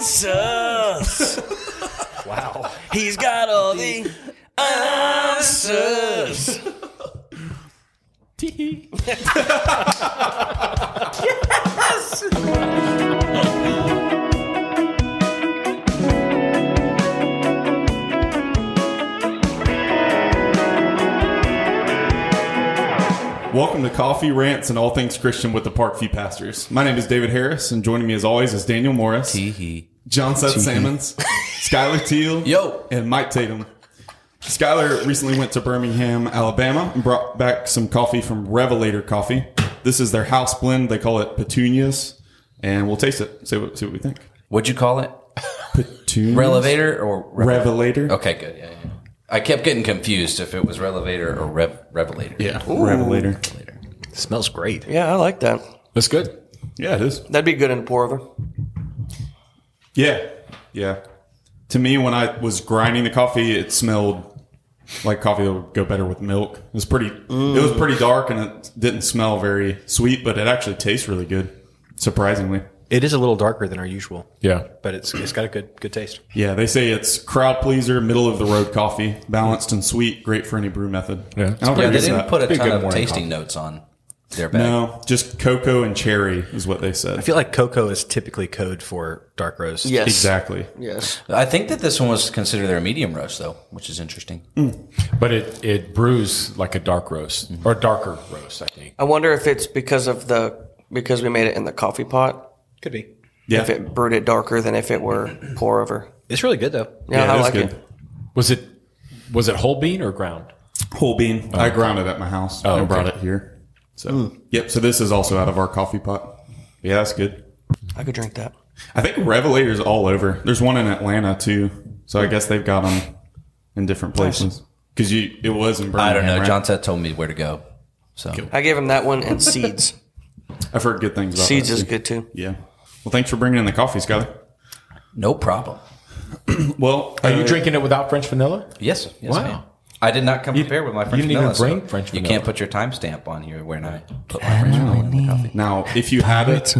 answers. Wow. He's got all the answers. yes! Welcome to Coffee Rants and All Things Christian with the Parkview Pastors. My name is David Harris, and joining me as always is Daniel Morris, Hee John Seth Salmons, Skylar Teal, Yo. and Mike Tatum. Skylar recently went to Birmingham, Alabama, and brought back some coffee from Revelator Coffee. This is their house blend. They call it Petunias, and we'll taste it. See what, see what we think. What'd you call it? Petunias? Relevator or Revelator. Okay, good. Yeah, yeah. I kept getting confused if it was Relevator or Rev- Revelator. Yeah, Revelator. smells great. Yeah, I like that. That's good. Yeah, it is. That'd be good in pour over. Yeah, yeah. To me, when I was grinding the coffee, it smelled like coffee that would go better with milk. It was pretty. It was pretty dark and it didn't smell very sweet, but it actually tastes really good. Surprisingly, It is a little darker than our usual, Yeah. but it's it's got a good good taste. yeah. They say it's crowd pleaser, middle of the road coffee, balanced and sweet, great for any brew method. Yeah. I don't Yeah, they didn't that. put a Be a ton good of tasting coffee. notes on their bag. no, just cocoa and cherry is what they said. I feel like cocoa is typically code for dark roast. Yes. exactly. Yes. I think that this one was considered their medium roast, though, which is interesting. Mm. But it, it brews like a dark roast mm-hmm. or darker roast, I think. I wonder if it's because of the because we made it in the coffee pot. Could be. Yeah, If it brewed it darker than if it were pour over. It's really good though. Yeah, Yeah, I it is like good. it. Was it was it whole bean or ground? whole bean. Oh. I ground it at my house Oh, and brought okay. it here. So yep. So this is also out of our coffee pot. Yeah, that's good. I could drink that. I think Revelator's all over. There's one in Atlanta too, so I guess they've got them in different places. Because you, it was in I don't know. right? John Seth told me where to go. So I gave him that one and seeds. I've heard good things about seeds that is too. good too. Yeah. Well, thanks for bringing in the coffee, Skylar. no problem. Well, Are you uh, drinking it without French vanilla? Yes. yes I, Wow. Am. I did not come prepared with my French didn't even vanilla. so bring French You can't put your timestamp on here when I put my French vanilla in the coffee. Now, if you had it,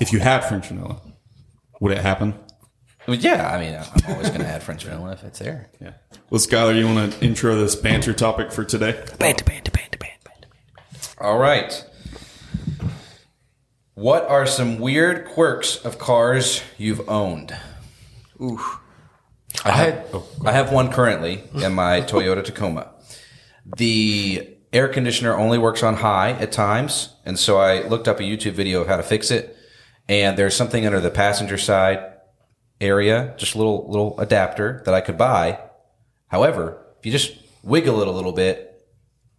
if you had French vanilla, would it happen? Well, yeah, I mean, I'm always going to add French vanilla if it's there. Yeah. Well, Skylar, you want to intro this banter topic for today? Banter, banter, banter, banter, banter. All right. What are some weird quirks of cars you've owned? I had oh. I have one currently in my Toyota Tacoma. The air conditioner only works on high at times, and so I looked up a YouTube video of how to fix it. And there's something under the passenger side area, just a little little adapter that I could buy. However, if you just wiggle it a little bit,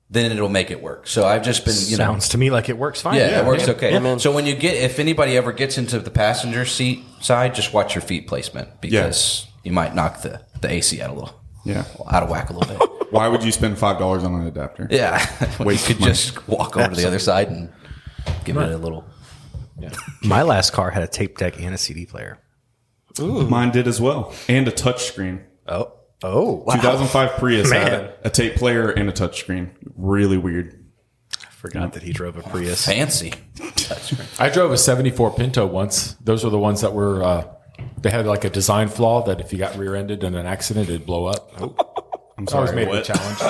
then it'll make it work. So I've just been, you know, Sounds to me like it works fine. yeah, it works okay. So when you get, if anybody ever gets into the passenger seat side, just watch your feet placement because you might knock the, the AC out a little, Yeah. out of whack a little bit. Why would you spend five dollars on an adapter? yeah, Wait, you could money. just walk over to the other side and give it a little. Yeah. My last car had a tape deck and a CD player. Ooh. Mine did as well, and a touch screen. Oh. Oh. Wow. 2005 Prius had a tape player and a touch screen. Really weird. I forgot that he drove a Prius. Fancy. I drove a 74 Pinto once. Those were the ones that were, uh, they had like a design flaw that if you got rear ended in an accident, it'd blow up. I'm sorry, I sorry. made it a challenge.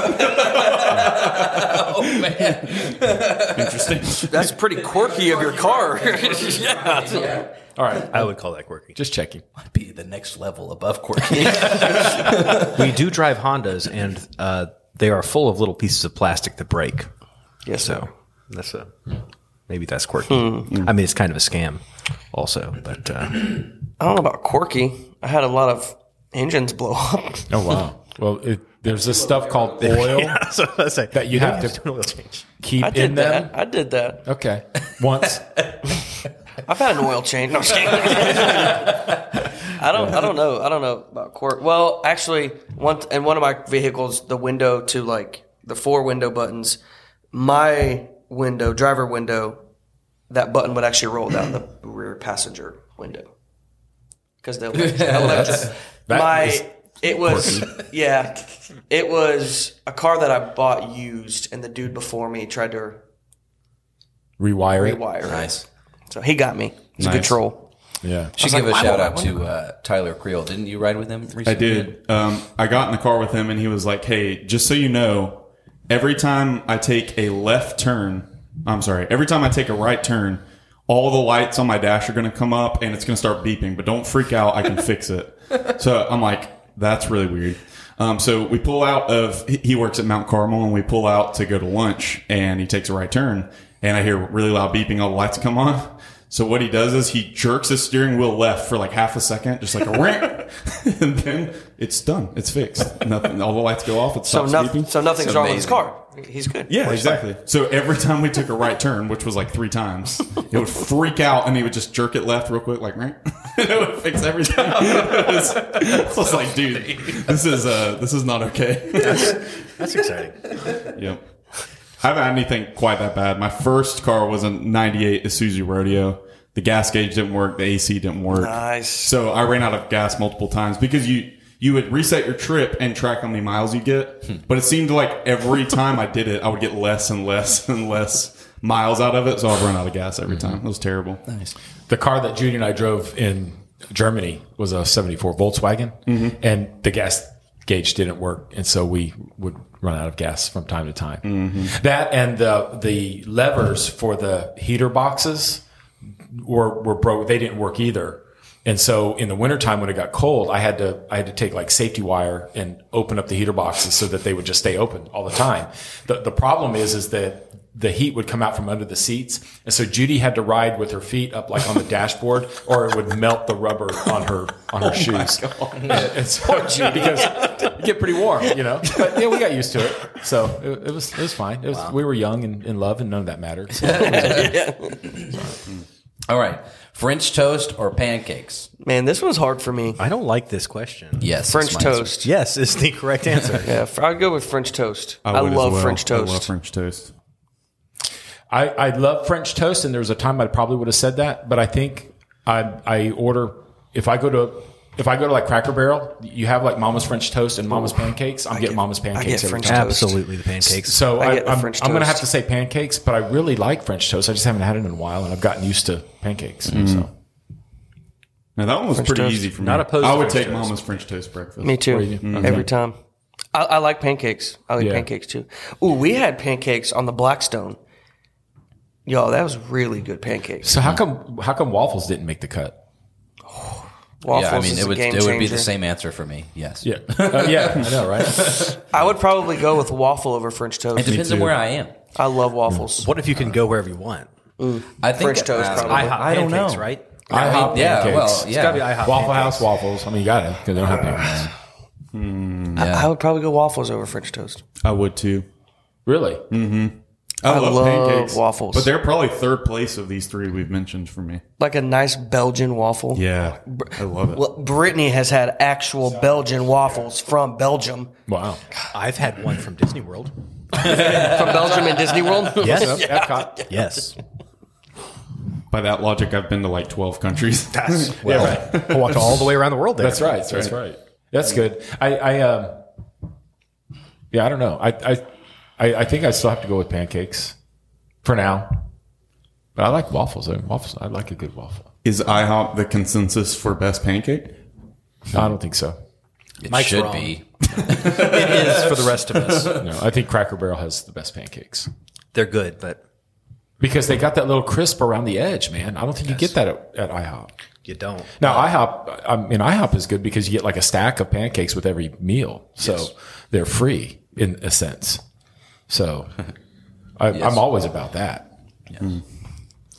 oh man, Interesting. That's pretty quirky of your car. yeah. All right. I would call that quirky. Just checking. be the next level above quirky. We do drive Hondas, and uh, they are full of little pieces of plastic that break. Yes, So that's a maybe that's quirky. I mean, it's kind of a scam, also. But uh, I don't know about quirky. I had a lot of engines blow up. Oh, wow. Well, it, there's this stuff called oil so I say that you have to do an oil change. keep I in did them. that. I did that. Okay. Once. I've had an oil change. No, I'm. I don't. I don't know. I don't know about quirk. Well, actually, one in one of my vehicles, the window to like the four window buttons, my window, driver window, that button would actually roll down the rear passenger window because the electric. electric That my is it was yeah, it was a car that I bought used, and the dude before me tried to Rewire it. rewire it. nice. So he got me. He's a good troll. Yeah. Should like, give a shout out to uh, Tyler Creel. Didn't you ride with him recently? I did. Um, I got in the car with him, and he was like, "Hey, just so you know, every time I take a left turn, I'm sorry, every time I take a right turn, all the lights on my dash are going to come up, and it's going to start beeping. But don't freak out, I can fix it." So I'm like, "That's really weird." Um, so we pull out of. he- works at Mount Carmel, and we pull out to go to lunch, and he takes a right turn, and I hear really loud beeping. All the lights come on. So what he does is he jerks his steering wheel left for like half a second, just like a ring, and then it's done. It's fixed. Nothing. All the lights go off. It So stops nothing. So nothing's It's wrong with his car. He's good. yeah, exactly. So every time we took a right turn, which was like three times, it would freak out, and he would just jerk it left real quick, like right. it would fix everything. it was, I was like, dude, this is uh, this is not okay. That's exciting. Yep. I haven't had anything quite that bad. My first car was a 98 Isuzu Rodeo. The gas gauge didn't work. The AC didn't work. Nice. So I ran out of gas multiple times because you, you would reset your trip and track how many miles you get. Hmm. But it seemed like every time I did it, I would get less and less and less miles out of it. So I'd run out of gas every mm-hmm. time. It was terrible. Nice. The car that Judy and I drove in Germany was a 74 Volkswagen, mm-hmm. and the gas gauge didn't work. And so we would run out of gas from time to time. Mm-hmm. That and the, the levers for the heater boxes were, were broke. They didn't work either. And so in the wintertime when it got cold, I had to, I had to take like safety wire and open up the heater boxes so that they would just stay open all the time. The, the problem is, is that the heat would come out from under the seats. And so Judy had to ride with her feet up like on the dashboard or it would melt the rubber on her, on her oh shoes. And, and so, because it get pretty warm, you know, but yeah, we got used to it. So it, it was, it was fine. It was, we were young and in love and none of that mattered. So All right. French toast or pancakes? Man, this one's hard for me. I don't like this question. Yes. French that's my answer. toast. Yes, is the correct answer. Yeah, fr- I'd go with French toast. I, would as love well. French I love toast. French toast. I, I love French toast, and there was a time I probably would have said that, but I think I I order if I go to if I go to like Cracker Barrel, you have like Mama's French toast and Mama's pancakes. I'm getting Mama's pancakes get every French time. toast. Absolutely, the pancakes. So I I, get the am French I'm going to have to say pancakes, but I really like French toast. I just haven't had it in a while, and I've gotten used to pancakes. So mm. Now that one was pretty toast. easy for me. Not opposed I would French take toast. Mama's French toast breakfast. Me too. What do you do? Every time. I, I like pancakes. I like Yeah. pancakes too. Ooh, we had pancakes on the Blackstone. Yo, that was really good pancakes. so how come how come waffles didn't make the cut? Waffles yeah, I mean, is it a would game it would be the same answer for me. Yes. Yeah, Uh, yeah, I know, right? I would probably go with waffle over French toast. It depends on where I am. I love waffles. What if you can go wherever you want? I think French toast, uh, probably. IHOP I don't pancakes, know. right? IHOP yeah, pancakes. well, It's gotta be yeah. IHOP Waffle pancakes. House waffles. I mean, you got it because they don't have pancakes. I would probably go waffles over French toast. I would too. Really? I, I love, love pancakes. waffles. But they're probably third place of these three we've mentioned for me. Like a nice Belgian waffle. Yeah. I love it. Well, Brittany has had actual Belgian waffles from Belgium. Wow. I've had one from Disney World. From Belgium and Disney World? Yes. Epcot. Yes. By that logic, I've been to like 12 countries. Yeah, right. I walked all the way around the world there. That's right. That's right. That's good. I, I, um, yeah, I don't know. I, I, I, I think I still have to go with pancakes for now. But I like waffles. I mean, waffles. I like a good waffle. Is IHOP the consensus for best pancake? No, I don't think so. It Mike's should wrong. be. It is for the rest of us. No, I think Cracker Barrel has the best pancakes They're good, but because they got that little crisp around the edge, man. I don't think you get that at, at IHOP. you don't. Now IHOP, I mean IHOP is good because you get like a stack of pancakes with every meal, so they're free in a sense. So I, I'm always about that. Mm.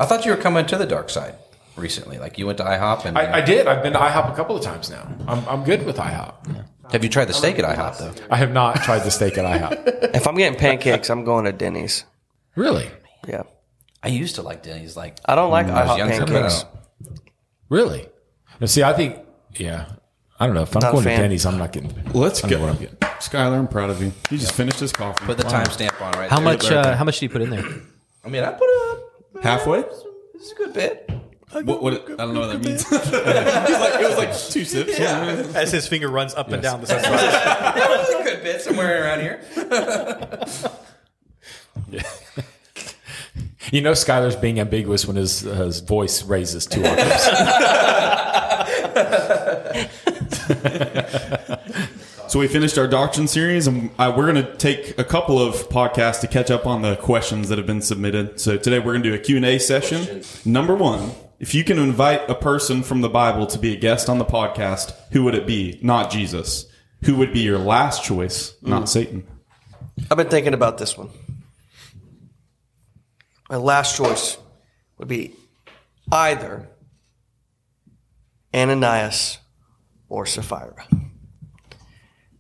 I thought you were coming to the dark side recently. Like you went to IHOP and I, I did. I've been to IHOP a couple of times now. I'm, I'm good with IHOP. have you tried the steak at IHOP though? I have not tried the steak at IHOP. If I'm getting pancakes, I'm going to Denny's. Really? Yeah. I used to like Denny's. Like I don't like when I was IHOP younger, pancakes. Really? Now, see, I think, yeah. I don't know. If I'm Not going to fan. Denny's, I'm not getting. Let's I know go. what I'm getting. Skylar, I'm proud of you. You just finished his coffee. Put the timestamp on right How there. much? Uh, how much do you put in there? I mean, I put up. Halfway? This is a good bit. What, what, I don't know what that means. He's like, it was like two sips. Yeah. As his finger runs up and down the side. This is a good bit somewhere around here. You know, Skylar's being ambiguous when his uh, his voice raises two octaves. So we finished our doctrine series, and uh, we're going to take a couple of podcasts to catch up on the questions that have been submitted. So today we're going to do a Q&A session. Number one, if you can invite a person from the Bible to be a guest on the podcast, who would it be? Not Jesus. Who would be your last choice? Not Satan. I've been thinking about this one. My last choice would be either Ananias or Sapphira.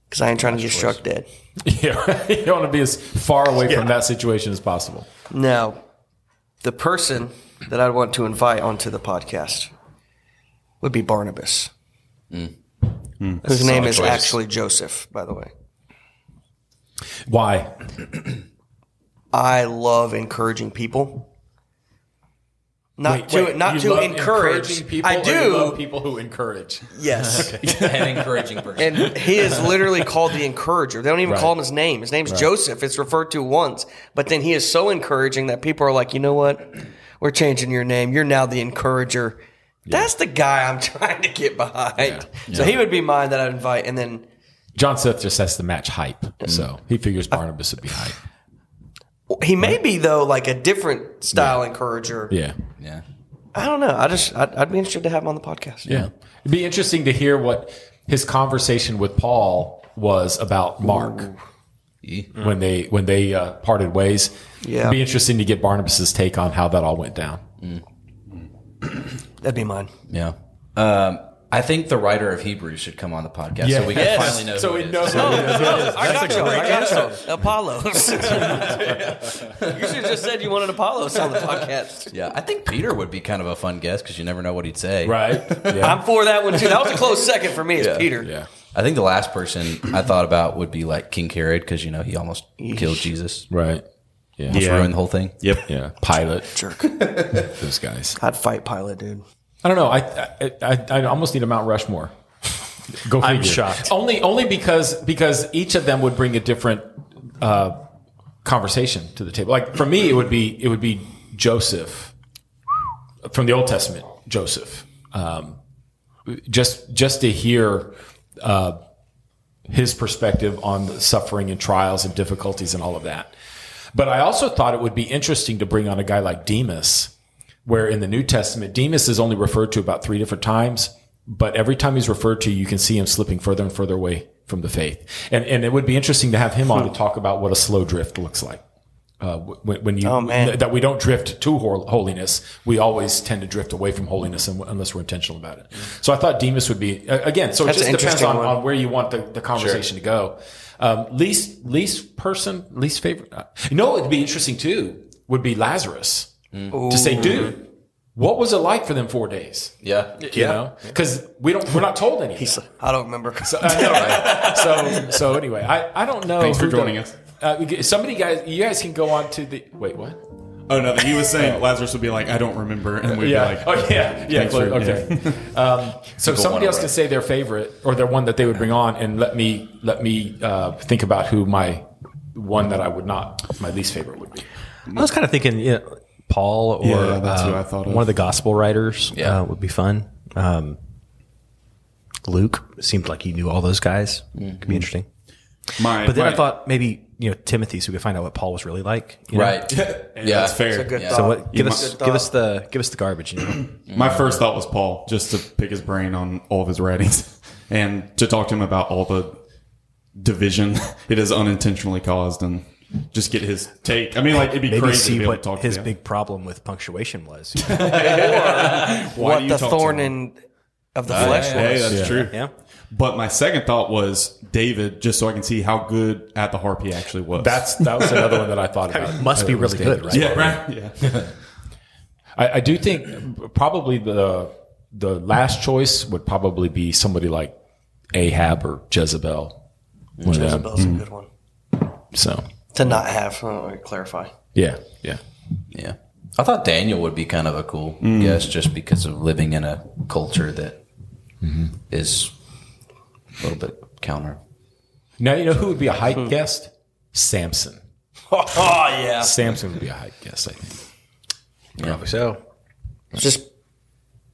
Because I ain't trying to get struck dead. yeah, you don't want to be as far away from that situation as possible. Now, the person that I'd want to invite onto the podcast would be Barnabas, mm. Mm. His name is choice. actually Joseph, by the way. Why? I love encouraging people. Not Wait, to wait, not to encourage. people. I or love do. people who encourage. Yes. An encouraging person. And he is literally called the encourager. They don't even Right. call him his name. His name's Joseph. It's referred to once. But then he is so encouraging that people are like, you know what? We're changing your name. You're now the encourager. That's the guy I'm trying to get behind. So he would be mine that I'd invite. And then John Seth just has to match hype, so he figures uh, Barnabas would be hype. He may be, though, like a different style encourager. Yeah, yeah. I don't know. I just, I'd, I'd be interested to have him on the podcast. yeah. It'd be interesting to hear what his conversation with Paul was about Mark when they when they uh, parted ways. Yeah. It'd be interesting to get Barnabas's take on how that all went down. That'd be mine. Yeah. Um, I think the writer of Hebrews should come on the podcast so we can Yes. finally know So who we it is. know. who it is. I got you. I got you. Apollos. you should have just said you wanted Apollos on the podcast. Yeah, I think Peter would be kind of a fun guest because you never know what he'd say. Right. Yeah. I'm for that one too. That was a close second for me. Is Yeah. Peter? yeah. I think the last person I thought about would be like King Herod because you know he almost killed Jesus, Right. Yeah. almost Yeah. ruined the whole thing. Yep. Yeah. Pilate. Jerk. Those guys. I'd fight Pilate, dude. I don't know. I I, I, I almost need a Mount Rushmore. Go figure. I'm figure. shocked. Only only because because each of them would bring a different uh, conversation to the table. Like for me, it would be it would be Joseph from the Old Testament. Joseph, um, just just to hear uh, his perspective on the suffering and trials and difficulties and all of that. But I also thought it would be interesting to bring on a guy like Demas, where in the New Testament, Demas is only referred to about three different times, but every time he's referred to, you can see him slipping further and further away from the faith. And, and it would be interesting to have him on to talk about what a slow drift looks like. Uh, when, when you Oh, that we don't drift to hol- holiness, we always tend to drift away from holiness un- unless we're intentional about it. So I thought Demas would be uh, again. So it just depends on, on where you want the, the conversation to go. Um, least least person, least favorite. uh, You know, would be interesting too. Would be Lazarus to say, dude, what was it like for them four days? Yeah, You know, because we don't, we're not told anything. He's, I don't remember. I know, right? so so anyway, I, I don't know. Thanks for who the- joining us. Uh, somebody guys, you guys can go on to the wait. What? Oh no, he was saying Lazarus would be like, I don't remember, and we'd Yeah. be like, oh yeah. Yeah. Thanks for- okay. um, so Go somebody else can say their favorite or their one that they would bring on, and let me let me uh, think about who my one that I would not my least favorite would be. I was kind of thinking, you know, Paul or Yeah, that's who uh, I thought of. one of the gospel writers Yeah. uh, would be fun. Um, Luke seemed like he knew all those guys. Could be interesting. my. But then my- I thought maybe you know Timothy, so we could find out what Paul was really like. you know? right. yeah, yeah, that's fair. Good Yeah. So what? Give You us might- give us the give us the garbage. You know? My first thought was Paul, just to pick his brain on all of his writings and to talk to him about all the division it has unintentionally caused and just get his take. I mean, like it'd be Maybe crazy to see be able what to talk his to him. big problem with punctuation was. Why what do you the talk to thorn him? in of the flesh Hey, was. that's true. yeah. But my second thought was David, just so I can see how good at the harp he actually was. That's that was another one that I thought about. Must be really good, right? yeah, right. Yeah. I, I do think probably the the last choice would probably be somebody like Ahab or Jezebel. One of them. Jezebel's a good one So to not have. Uh, Wait, clarify. yeah, yeah. yeah. I thought Daniel would be kind of a cool mm. guest just because of living in a culture that mm-hmm. is a little bit counter. Now you know who would be a hype hmm. guest? Samson. Oh yeah. Samson would be a hype guest. I think. Probably so. Just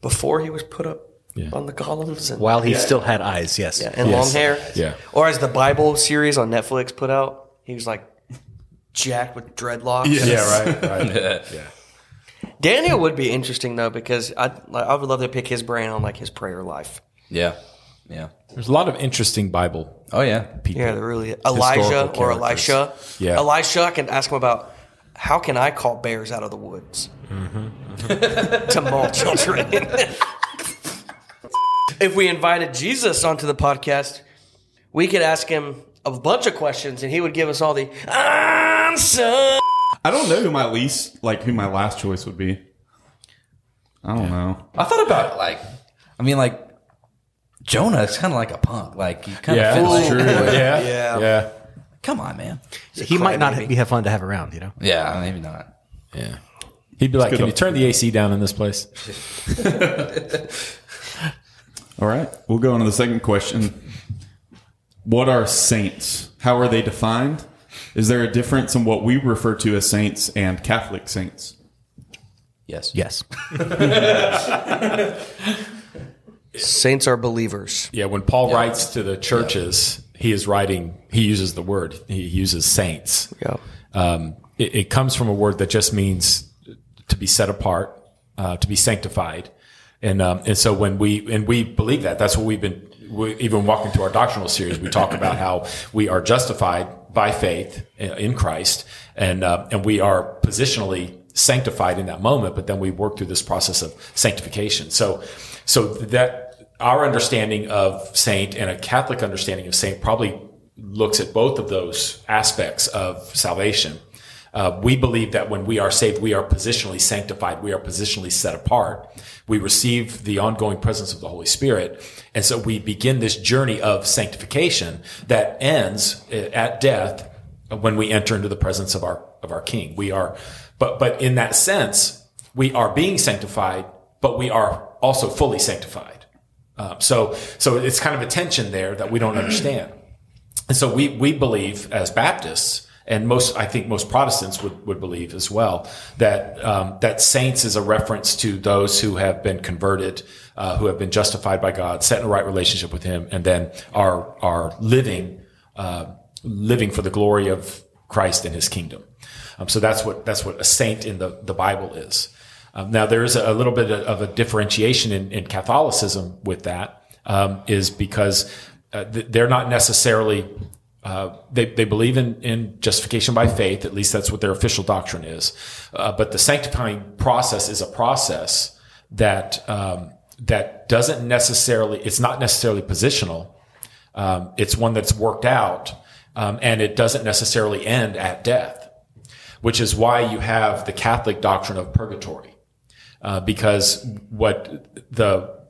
before he was put up Yeah. on the columns and, While he still had eyes, yes. yeah, and Yes. long hair. Yeah. Or as the Bible series on Netflix put out, he was like jacked with dreadlocks. Yeah, right, right. yeah. Daniel would be interesting though because I I would love to pick his brain on like his prayer life. Yeah. Yeah. There's a lot of interesting Bible Oh yeah. people. Yeah, there really Elijah or. Elisha. Yeah. Elisha, I can ask him about how can I call bears out of the woods mm-hmm. to maul children. if we invited Jesus onto the podcast, we could ask him a bunch of questions and he would give us all the answer. I don't know who my least, like, who my last choice would be. I don't know. I thought about like, I mean, like Jonah is kind of like a punk. Like you kind Yeah, of that's true. Yeah, Yeah. yeah, Come on, man. He might not be have fun to have around, you know? Yeah, maybe not. yeah. He'd be like, good "Can you up- turn the AC down in this place?" All right. We'll go on to the second question. What are saints? How are they defined? Is there a difference in what we refer to as saints and Catholic saints? Yes. Yes. Saints are believers. Yeah, when Paul writes to the churches, he is writing. He uses the word. He uses saints. Yeah. Um, it, it comes from a word that just means to be set apart, uh, to be sanctified, and um, and so when we and we believe that that's what we've been. We, even walking through our doctrinal series, we talk about how we are justified by faith in Christ, and uh, and we are positionally sanctified in that moment. But then we work through this process of sanctification. So, so that our understanding of saint and a Catholic understanding of saint probably looks at both of those aspects of salvation. Uh, we believe that when we are saved, we are positionally sanctified. We are positionally set apart. We receive the ongoing presence of the Holy Spirit. And so we begin this journey of sanctification that ends at death when we enter into the presence of our, of our King. We are, but, but in that sense, we are being sanctified, but we are also fully sanctified. Um, so, so it's kind of a tension there that we don't understand. And so we, we believe as Baptists, and most, I think most Protestants would, would believe as well, that, um, that saints is a reference to those who have been converted, uh, who have been justified by God, set in a right relationship with Him, and then are, are living, uh, living for the glory of Christ and His kingdom. Um, so that's what, that's what a saint in the, the Bible is. Um, now there is a little bit of a differentiation in, in Catholicism with that, um, is because uh, they're not necessarily uh, they, they believe in, in justification by faith. At least that's what their official doctrine is. Uh, but the sanctifying process is a process that um, that doesn't necessarily. It's not necessarily positional. Um, it's one that's worked out, um, and it doesn't necessarily end at death. Which is why you have the Catholic doctrine of purgatory, uh, because what the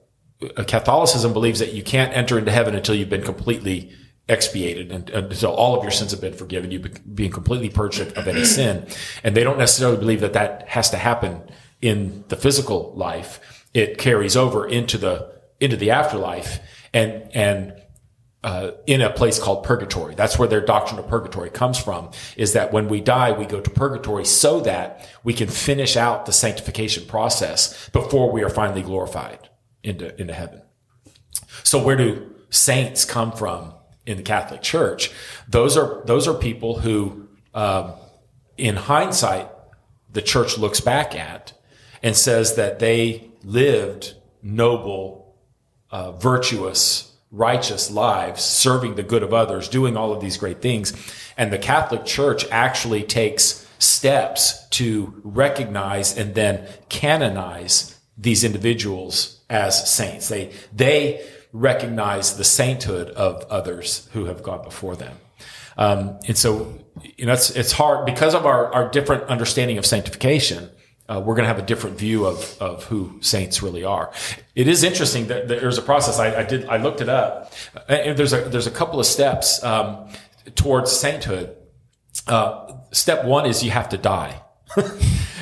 uh, Catholicism believes that you can't enter into heaven until you've been completely expiated and until all of your sins have been forgiven, you being completely purged of any sin. And they don't necessarily believe that that has to happen in the physical life. It carries over into the, into the afterlife and, and, uh, in a place called purgatory. That's where their doctrine of purgatory comes from, is that when we die, we go to purgatory so that we can finish out the sanctification process before we are finally glorified into, into heaven. So where do saints come from in the Catholic Church? Those are those are people who, um, in hindsight, the church looks back at and says that they lived noble, uh, virtuous, righteous lives, serving the good of others, doing all of these great things, and the Catholic Church actually takes steps to recognize and then canonize these individuals as saints. They they recognize the sainthood of others who have gone before them. Um, and so, you know, it's, it's hard because of our, our different understanding of sanctification. Uh, we're going to have a different view of, of who saints really are. It is interesting that there's a process. I, I did, I looked it up and there's a, there's a couple of steps, um, towards sainthood. Uh, step one is you have to die.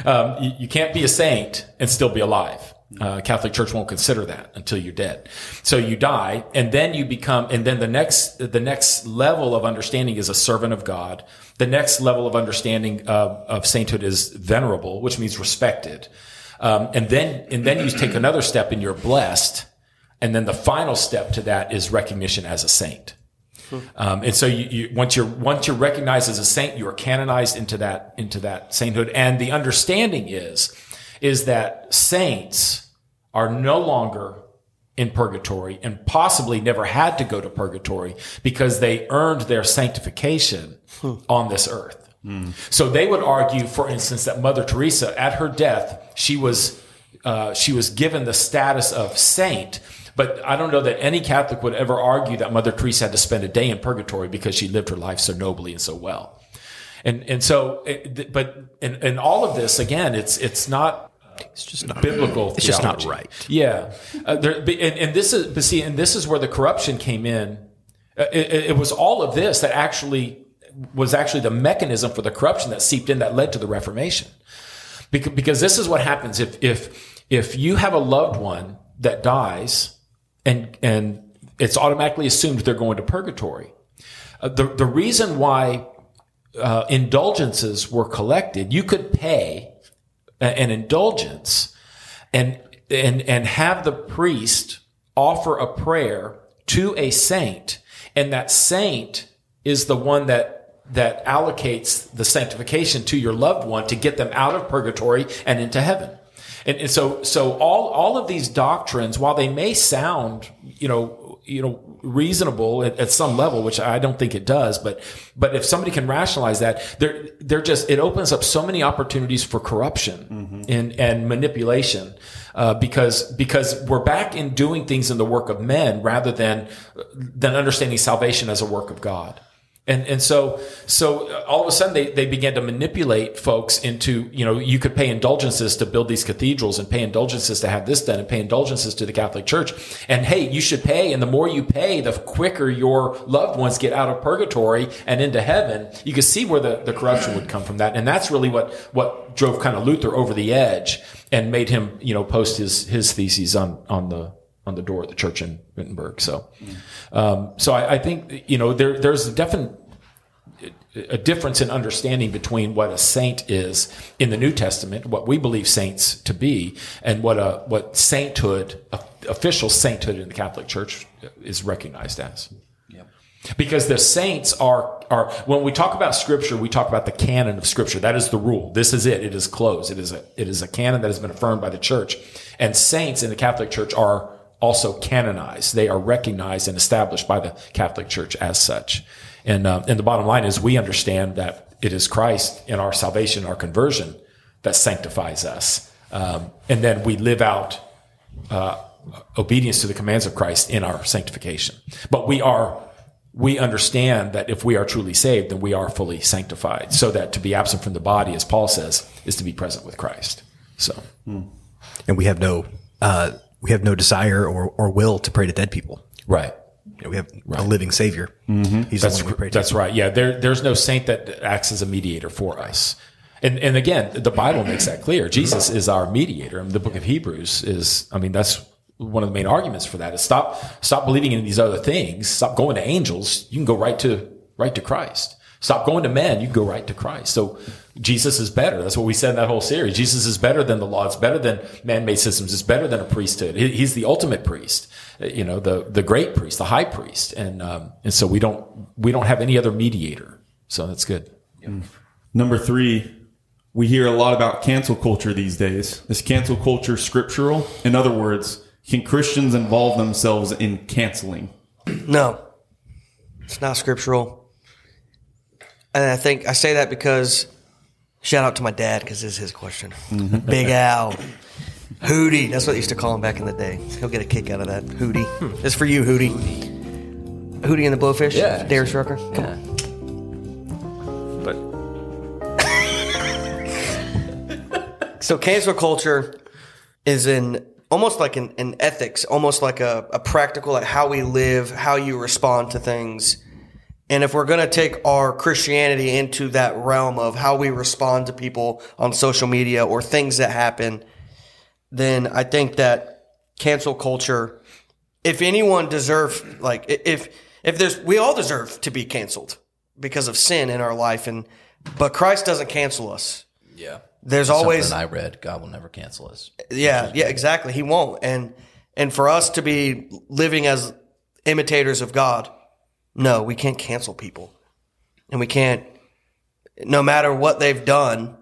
um, you, you can't be a saint and still be alive. Uh, Catholic Church won't consider that until you're dead. So you die, and then you become, and then the next the next level of understanding is a servant of God. The next level of understanding of, of sainthood is venerable, which means respected. Um, and then and then you take another step, and you're blessed. And then the final step to that is recognition as a saint. Um, and so you, you, once you're once you're recognized as a saint, you are canonized into that into that sainthood. And the understanding is is that saints are no longer in purgatory and possibly never had to go to purgatory because they earned their sanctification on this earth. So they would argue, for instance, that Mother Teresa, at her death, she was uh, she was given the status of saint. But I don't know that any Catholic would ever argue that Mother Teresa had to spend a day in purgatory because she lived her life so nobly and so well. And and so, it, but in, in all of this, again, it's it's not It's just not biblical. It's just not right. Yeah, uh, there, and, and this is but see, and this is where the corruption came in. Uh, It, it- was all of this that actually was actually the mechanism for the corruption that seeped in that led to the Reformation. Because, because this is what happens if if if you have a loved one that dies and and it's automatically assumed they're going to purgatory. Uh, the the reason why uh, indulgences were collected, you could pay an indulgence and and and have the priest offer a prayer to a saint, and that saint is the one that that allocates the sanctification to your loved one to get them out of purgatory and into heaven. And, and so so all all of these doctrines, while they may sound, you know, you know, reasonable at, at some level, which I don't think it does, but but if somebody can rationalize that, they're they're just it opens up so many opportunities for corruption and and manipulation. Uh, because because we're back in doing things in the work of men rather than than understanding salvation as a work of God. And and so so uh, all of a sudden they, they began to manipulate folks into you know you could pay indulgences to build these cathedrals and pay indulgences to have this done and pay indulgences to the Catholic Church. And hey you should pay and the more you pay the quicker your loved ones get out of purgatory and into heaven. You can see where the, the corruption would come from that. And that's really what what drove kind of Luther over the edge and made him you know post his his theses on on the on the door of the church in Wittenberg so um, so I, I think you know there there's a definite a difference in understanding between what a saint is in the New Testament, what we believe saints to be, and what a what sainthood, official sainthood in the Catholic Church is recognized as. Because the saints are are when we talk about Scripture, we talk about the canon of Scripture. That is the rule. This is it. It is closed. It is a it is a canon that has been affirmed by the Church, and saints in the Catholic Church are also canonized. They are recognized and established by the Catholic Church as such. And uh, and the bottom line is we understand that it is Christ in our salvation, our conversion, that sanctifies us, um, and then we live out uh, obedience to the commands of Christ in our sanctification. But we are we understand that if we are truly saved, then we are fully sanctified. So that to be absent from the body, as Paul says, is to be present with Christ. So and we have no uh, we have no desire or, or will to pray to dead people. right. You know, we have a living Savior. Mm-hmm. He's That's the one we pray to. that's right. Yeah, there, there's no saint that acts as a mediator for us. And and again, the Bible makes that clear. Jesus is our mediator. And the book of Hebrews is, I mean, that's one of the main arguments for that. Is stop stop believing in these other things. Stop going to angels. You can go right to right to Christ. Stop going to men. You can go right to Christ. So Jesus is better. That's what we said in that whole series. Jesus is better than the law. It's better than man-made systems. It's better than a priesthood. He's the ultimate priest. Uh, You know, the the great priest, the high priest, and um, and so we don't we don't have any other mediator. So that's good. Number three, we hear a lot about cancel culture these days. Is cancel culture scriptural? In other words, can Christians involve themselves in canceling? No, it's not scriptural. And I think I say that because shout out to my dad because this is his question. Big Al. Hootie. That's what they used to call him back in the day. He'll get a kick out of that. Hootie. Hmm. This is for you, Hootie. Hootie and the Blowfish? Yeah. Darius Rucker? Come Yeah. on. But. so cancel culture is in almost like an, an ethics, almost like a, a practical, like how we live, how you respond to things. And if we're going to take our Christianity into that realm of how we respond to people on social media or things that happen, then I think that cancel culture, if anyone deserves, like, if, if there's, we all deserve to be canceled because of sin in our life. And, but Christ doesn't cancel us. Yeah. There's always, Something I read, God will never cancel us. yeah, yeah, exactly. He won't. And, and for us to be living as imitators of God, no, we can't cancel people. And we can't, no matter what they've done,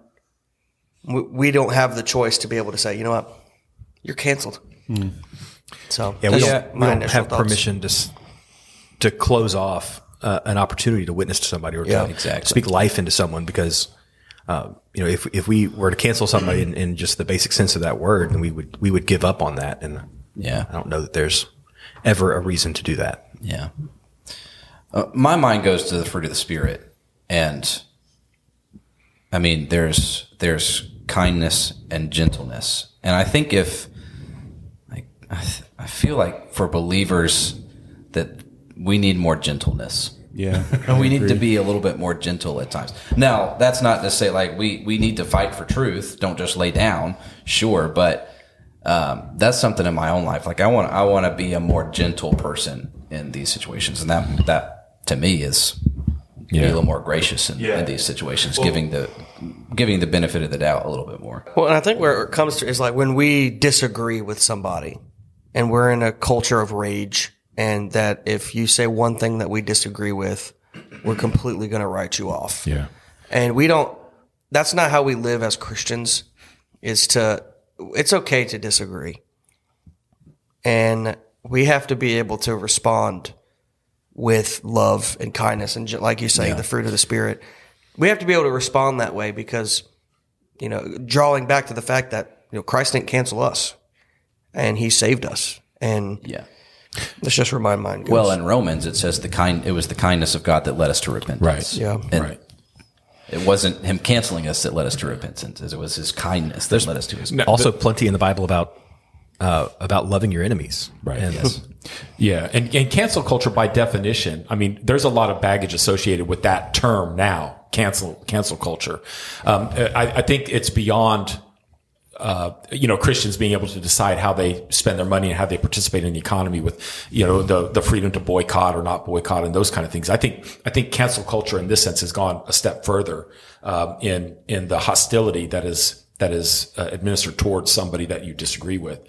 we, we don't have the choice to be able to say, you know what, you're canceled. So Yeah, we don't, we don't have thoughts. permission to to close off uh, an opportunity to witness to somebody or Yeah, to exactly. speak life into someone because uh, you know if if we were to cancel somebody in, in just the basic sense of that word, then we would we would give up on that, and Yeah. I don't know that there's ever a reason to do that. Yeah. Uh, my mind goes to the fruit of the spirit, and I mean, there's there's kindness and gentleness, and I think if like I, th- I feel like for believers that we need more gentleness. Yeah. And we need to be a little bit more gentle at times. Now, that's not to say like we, we need to fight for truth. Don't just lay down. Sure. But, um, that's something in my own life. Like I want, I want to be a more gentle person in these situations. And that, that to me is be a little more gracious in, Yeah. in these situations, giving the, giving the benefit of the doubt a little bit more. Well, and I think where it comes to is like when we disagree with somebody and we're in a culture of rage and that if you say one thing that we disagree with, we're completely going to write you off. Yeah. And we don't, that's not how we live as Christians is to, it's okay to disagree. And we have to be able to respond with love and kindness and like you say, the fruit of the spirit. We have to be able to respond that way because, you know, drawing back to the fact that, you know, Christ didn't cancel us and he saved us. And Yeah. let's just remind mine. goes. Well, in Romans, it says the kind, it was the kindness of God that led us to repentance. Right. yeah. And Right. It wasn't him canceling us that led us to repentance. It was his kindness that led us to his. Also, plenty in the Bible about uh, about loving your enemies. Right. And Yes. Yeah, and, and cancel culture by definition, I mean, there's a lot of baggage associated with that term now. Cancel cancel culture. Um, I, I think it's beyond. Uh, you know, Christians being able to decide how they spend their money and how they participate in the economy with, you know, the, the freedom to boycott or not boycott and those kind of things. I think, I think cancel culture in this sense has gone a step further, um, in, in the hostility that is, that is uh, administered towards somebody that you disagree with.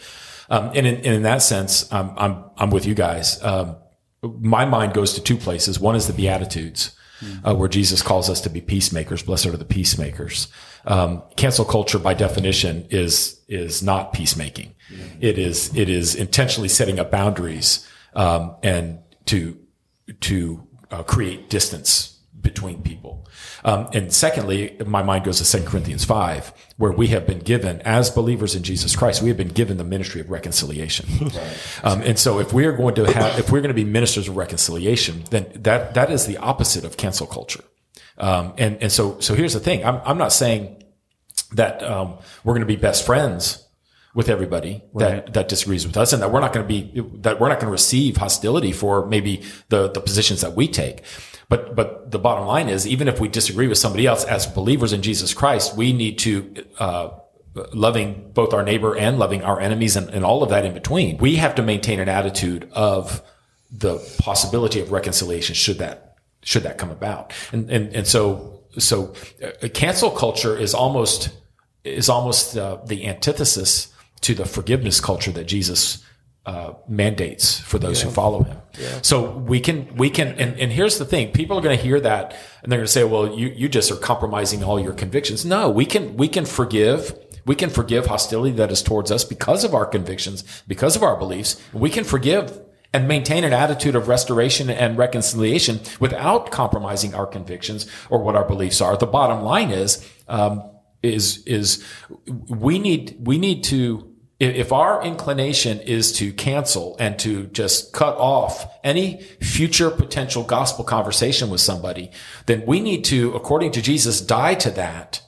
Um, and in, and in that sense, I'm, I'm, I'm with you guys. Um, my mind goes to two places. One is the Beatitudes, uh, where Jesus calls us to be peacemakers. Blessed are the peacemakers. Um, cancel culture, by definition, is is not peacemaking. It is it is intentionally setting up boundaries um, and to to uh, create distance between people. Um, and secondly, my mind goes to 2 Corinthians 5, where we have been given, as believers in Jesus Christ, we have been given the ministry of reconciliation. Um, and so if we are going to have, if we're going to be ministers of reconciliation, then that, that is the opposite of cancel culture. Um, and, and so, so here's the thing. I'm, I'm not saying that, um, we're going to be best friends with everybody that, that disagrees with us and that we're not going to be, that we're not going to receive hostility for maybe the, the positions that we take. But, but the bottom line is, even if we disagree with somebody else as believers in Jesus Christ, we need to, uh, loving both our neighbor and loving our enemies and, and all of that in between. We have to maintain an attitude of the possibility of reconciliation should that, should that come about. And, and, and so, so uh, cancel culture is almost, is almost uh, the antithesis to the forgiveness culture that Jesus uh, mandates for those who follow him. So we can, we can, and, and here's the thing: people are going to hear that and they're going to say, "Well, you you just are compromising all your convictions." No, we can we can forgive. We can forgive hostility that is towards us because of our convictions, because of our beliefs. We can forgive and maintain an attitude of restoration and reconciliation without compromising our convictions or what our beliefs are. The bottom line is, um, is, is we need, we need to, if our inclination is to cancel and to just cut off any future potential gospel conversation with somebody, then we need to, according to Jesus, die to that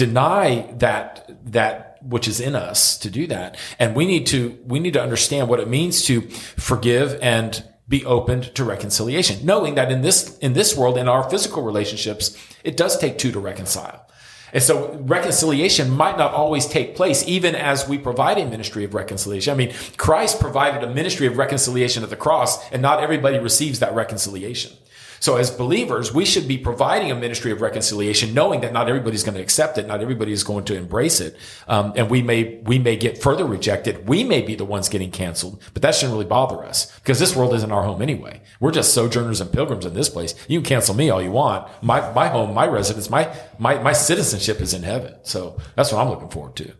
deny that that which is in us to do that. And we need to we need to understand what it means to forgive and be open to reconciliation. Knowing that in this in this world in our physical relationships it does take two to reconcile And so reconciliation might not always take place, even as we provide a ministry of reconciliation. I mean, Christ provided a ministry of reconciliation at the cross, and not everybody receives that reconciliation. So as believers, we should be providing a ministry of reconciliation, knowing that not everybody's going to accept it, not everybody is going to embrace it, um, and we may we may get further rejected. We may be the ones getting canceled, but that shouldn't really bother us because this world isn't our home anyway. We're just sojourners and pilgrims in this place. You can cancel me all you want. My my home, my residence, my my my citizenship is in heaven. So that's what I'm looking forward to.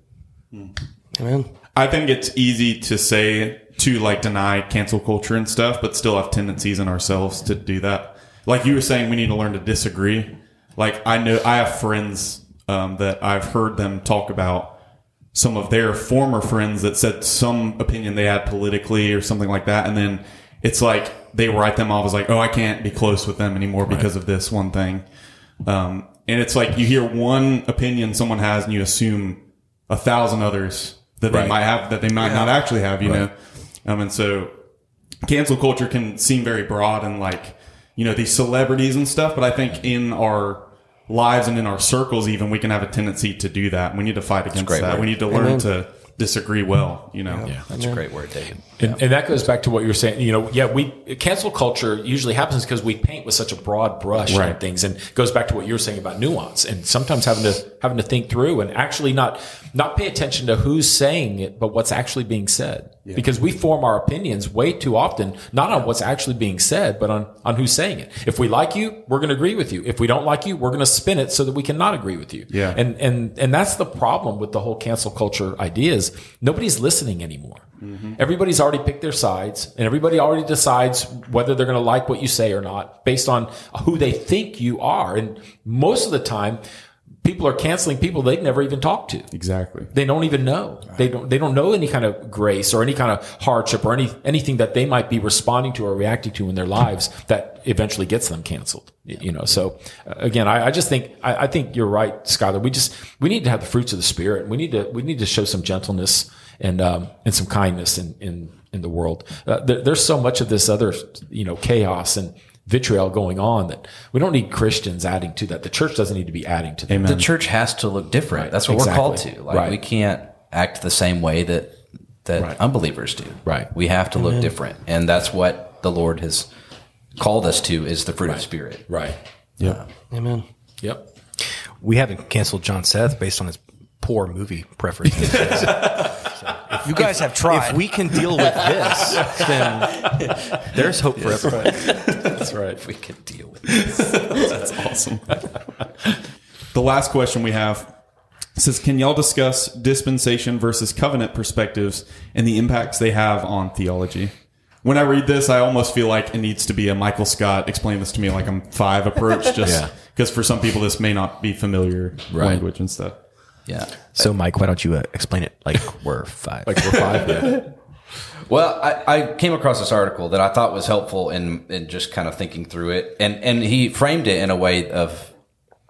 Amen. I think it's easy to say to like deny cancel culture and stuff, but still have tendencies in ourselves to do that. Like you were saying, we need to learn to disagree. Like I know I have friends um, that I've heard them talk about some of their former friends that said some opinion they had politically or something like that, and then it's like they write them off as like, oh, I can't be close with them anymore because of this one thing. Um, and it's like you hear one opinion someone has, and you assume a thousand others that they might have that they might not actually have. You know, um, and so cancel culture can seem very broad and like you know these celebrities and stuff but i think in our lives and in our circles even we can have a tendency to do that and we need to fight against that word. we need to learn to disagree well you know Yeah. That's a great word, David. And, and that goes back to what you're saying. You know, yeah, we cancel culture usually happens because we paint with such a broad brush on things, and goes back to what you were saying about nuance, and sometimes having to having to think through and actually not not pay attention to who's saying it, but what's actually being said. Because we form our opinions way too often, not on what's actually being said, but on on who's saying it. If we like you, we're going to agree with you. If we don't like you, we're going to spin it so that we cannot agree with you. Yeah. And and and that's the problem with the whole cancel culture ideas. Nobody's listening anymore. Mm-hmm. Everybody's already picked their sides, and everybody already decides whether they're going to like what you say or not based on who they think you are. And most of the time, people are canceling people they've never even talked to. exactly They don't even know. They don't. They don't know any kind of grace or any kind of hardship or any anything that they might be responding to or reacting to in their lives that eventually gets them canceled. Y- You know. So uh, again, I, I just think I, I think you're right, Skylar. We just we need to have the fruits of the spirit. We need to we need to show some gentleness and um, and some kindness in in in the world. Uh, there, there's so much of this other you know chaos and vitriol going on that we don't need Christians adding to that. The church doesn't need to be adding to that. The church has to look different. Right. That's what we're called to. Like Right. we can't act the same way that that Right. unbelievers do. Right. We have to look different, and that's what the Lord has called us to is the fruit of spirit. Right. yeah Amen. Yep. We haven't canceled John Seth based on his poor movie preferences. You guys have tried. if we can deal with this, then there's hope for everyone. That's right. If we can deal with this, that's awesome the last question we have says can y'all discuss dispensation versus covenant perspectives and the impacts they have on theology when I read this, I almost feel like it needs to be a Michael Scott explain this to me like I'm five approach, just Yeah. because for some people this may not be familiar Right. language and stuff. Yeah. So, Mike, why don't you uh, explain it like we're five? Like we're five. Yeah. Well, I, I came across this article that I thought was helpful in, in just kind of thinking through it, and and he framed it in a way of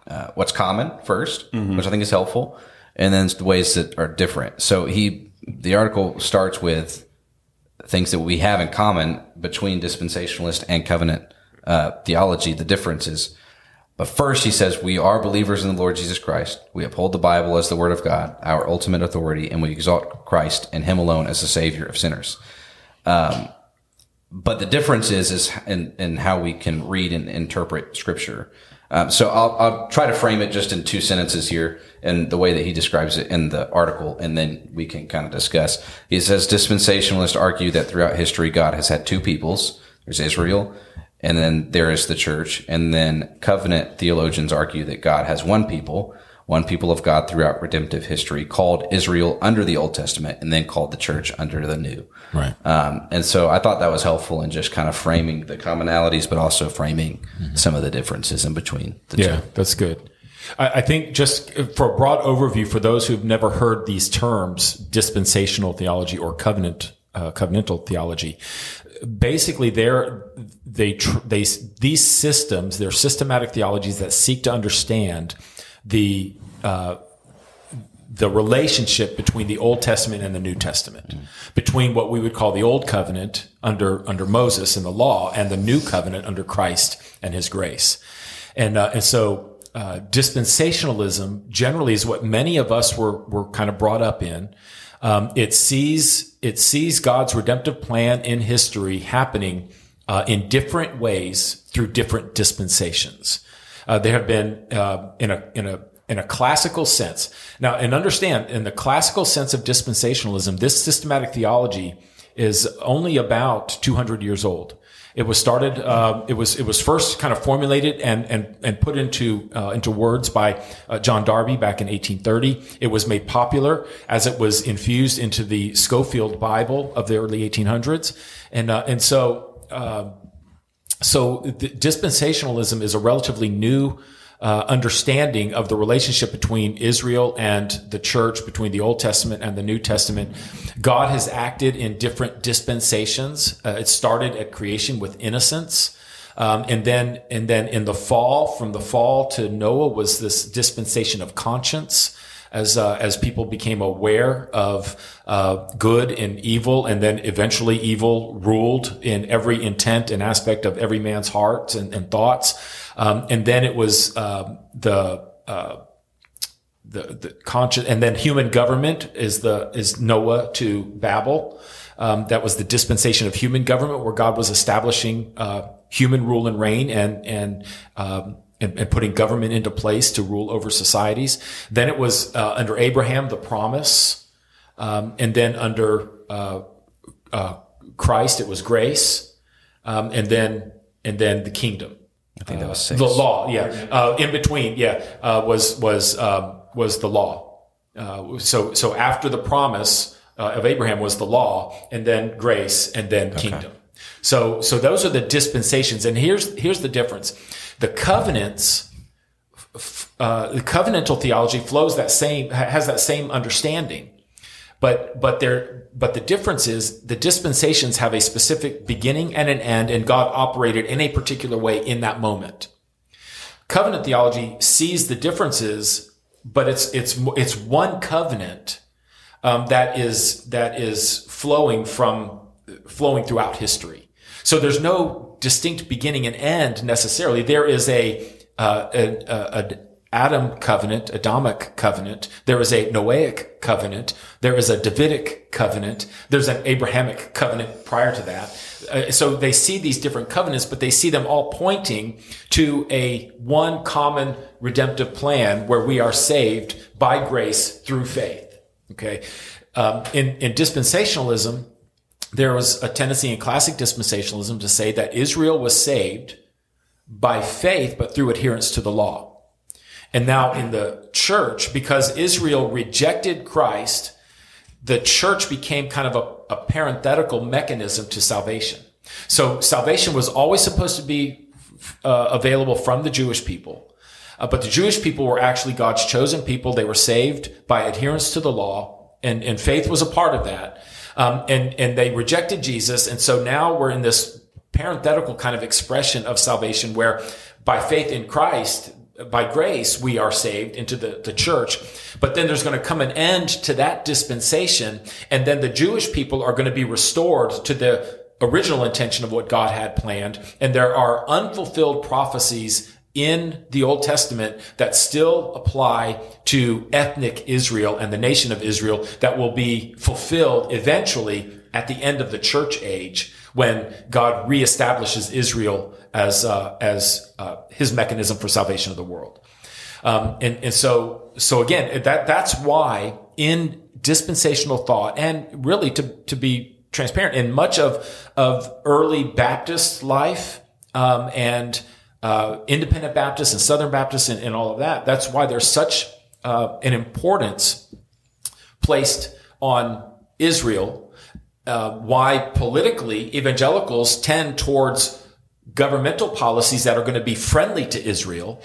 uh, what's common 1st which I think is helpful, and then the ways that are different. So he the article starts with things that we have in common between dispensationalist and covenant uh, theology, the differences. But first, he says, we are believers in the Lord Jesus Christ. We uphold the Bible as the Word of God, our ultimate authority, and we exalt Christ and Him alone as the Savior of sinners. Um, but the difference is, is in, in how we can read and interpret Scripture. Um, so I'll, I'll try to frame it just in two sentences here and the way that he describes it in the article, and then we can kind of discuss. He says dispensationalists argue that throughout history, God has had two peoples. There's Israel, and then there is the church. And then covenant theologians argue that God has one people, one people of God throughout redemptive history, called Israel under the Old Testament, and then called the church under the New. Right. Um, and so I thought that was helpful in just kind of framing the commonalities, but also framing some of the differences in between the Yeah, two. that's good. I, I think just for a broad overview, for those who've never heard these terms, dispensational theology or covenant uh, covenantal theology, basically they're they tr- they these systems, they're systematic theologies that seek to understand the uh, the relationship between the Old Testament and the New Testament, between what we would call the Old Covenant under under Moses and the law, and the New Covenant under Christ and His grace, and uh, and so uh, dispensationalism generally is what many of us were were kind of brought up in. Um, it sees it sees God's redemptive plan in history happening uh, in different ways through different dispensations. Uh, there have been uh, in a in a in a classical sense. Now, and understand in the classical sense of dispensationalism, this systematic theology is only about 200 years old. It was started. Uh, it was it was first kind of formulated and and and put into uh, into words by uh, John Darby back in 1830. It was made popular as it was infused into the Scofield Bible of the early 1800s, and uh, and so uh, so dispensationalism is a relatively new uh, understanding of the relationship between Israel and the church, between the Old Testament and the New Testament. God has acted in different dispensations. Uh, it started at creation with innocence. Um, and then, and then in the fall, from the fall to Noah was this dispensation of conscience as uh, as people became aware of uh, good and evil, and then eventually evil ruled in every intent and aspect of every man's heart and, and thoughts. Um, and then it was um, the uh, the the conscious, and then human government is the is Noah to Babel. Um, that was the dispensation of human government, where God was establishing uh, human rule and reign, and and um, and, and, putting government into place to rule over societies. Then it was uh, under Abraham the promise, um, and then under uh, uh, Christ it was grace, um, and then and then the kingdom. I think that was six. The law, yeah. Uh, in between, yeah, uh, was was um, was the law. Uh, so so after the promise of Abraham was the law, and then grace, and then okay. kingdom. So so those are the dispensations, and here's here's the difference the covenants, uh, the covenantal theology flows that same, has that same understanding. But, but there, but the difference is the dispensations have a specific beginning and an end, and God operated in a particular way in that moment. Covenant theology sees the differences, but it's, it's, it's one covenant, um, that is, that is flowing from, flowing throughout history. So there's no distinct beginning and end necessarily. There is a, uh, a, a, Adam covenant, Adamic covenant. There is a Noahic covenant. There is a Davidic covenant. There's an Abrahamic covenant prior to that. Uh, so they see these different covenants, but they see them all pointing to a one common redemptive plan where we are saved by grace through faith. Okay. Um, in, in dispensationalism, there was a tendency in classic dispensationalism to say that Israel was saved by faith, but through adherence to the law. And now in the church, because Israel rejected Christ, the church became kind of a, a parenthetical mechanism to salvation. So salvation was always supposed to be uh, available from the Jewish people. Uh, but the Jewish people were actually God's chosen people. They were saved by adherence to the law, and, and faith was a part of that. Um, and, and they rejected Jesus. And so now we're in this parenthetical kind of expression of salvation where by faith in Christ, by grace, we are saved into the, the church. But then there's going to come an end to that dispensation. And then the Jewish people are going to be restored to the original intention of what God had planned. And there are unfulfilled prophecies in the Old Testament that still apply to ethnic Israel and the nation of Israel that will be fulfilled eventually at the end of the church age when God reestablishes Israel as uh, as uh, His mechanism for salvation of the world. Um, and and so so again that that's why in dispensational thought and really to to be transparent in much of of early Baptist life um, and uh, independent Baptists and Southern Baptists and, and, all of that. That's why there's such uh, an importance placed on Israel. Uh, why politically evangelicals tend towards governmental policies that are going to be friendly to Israel,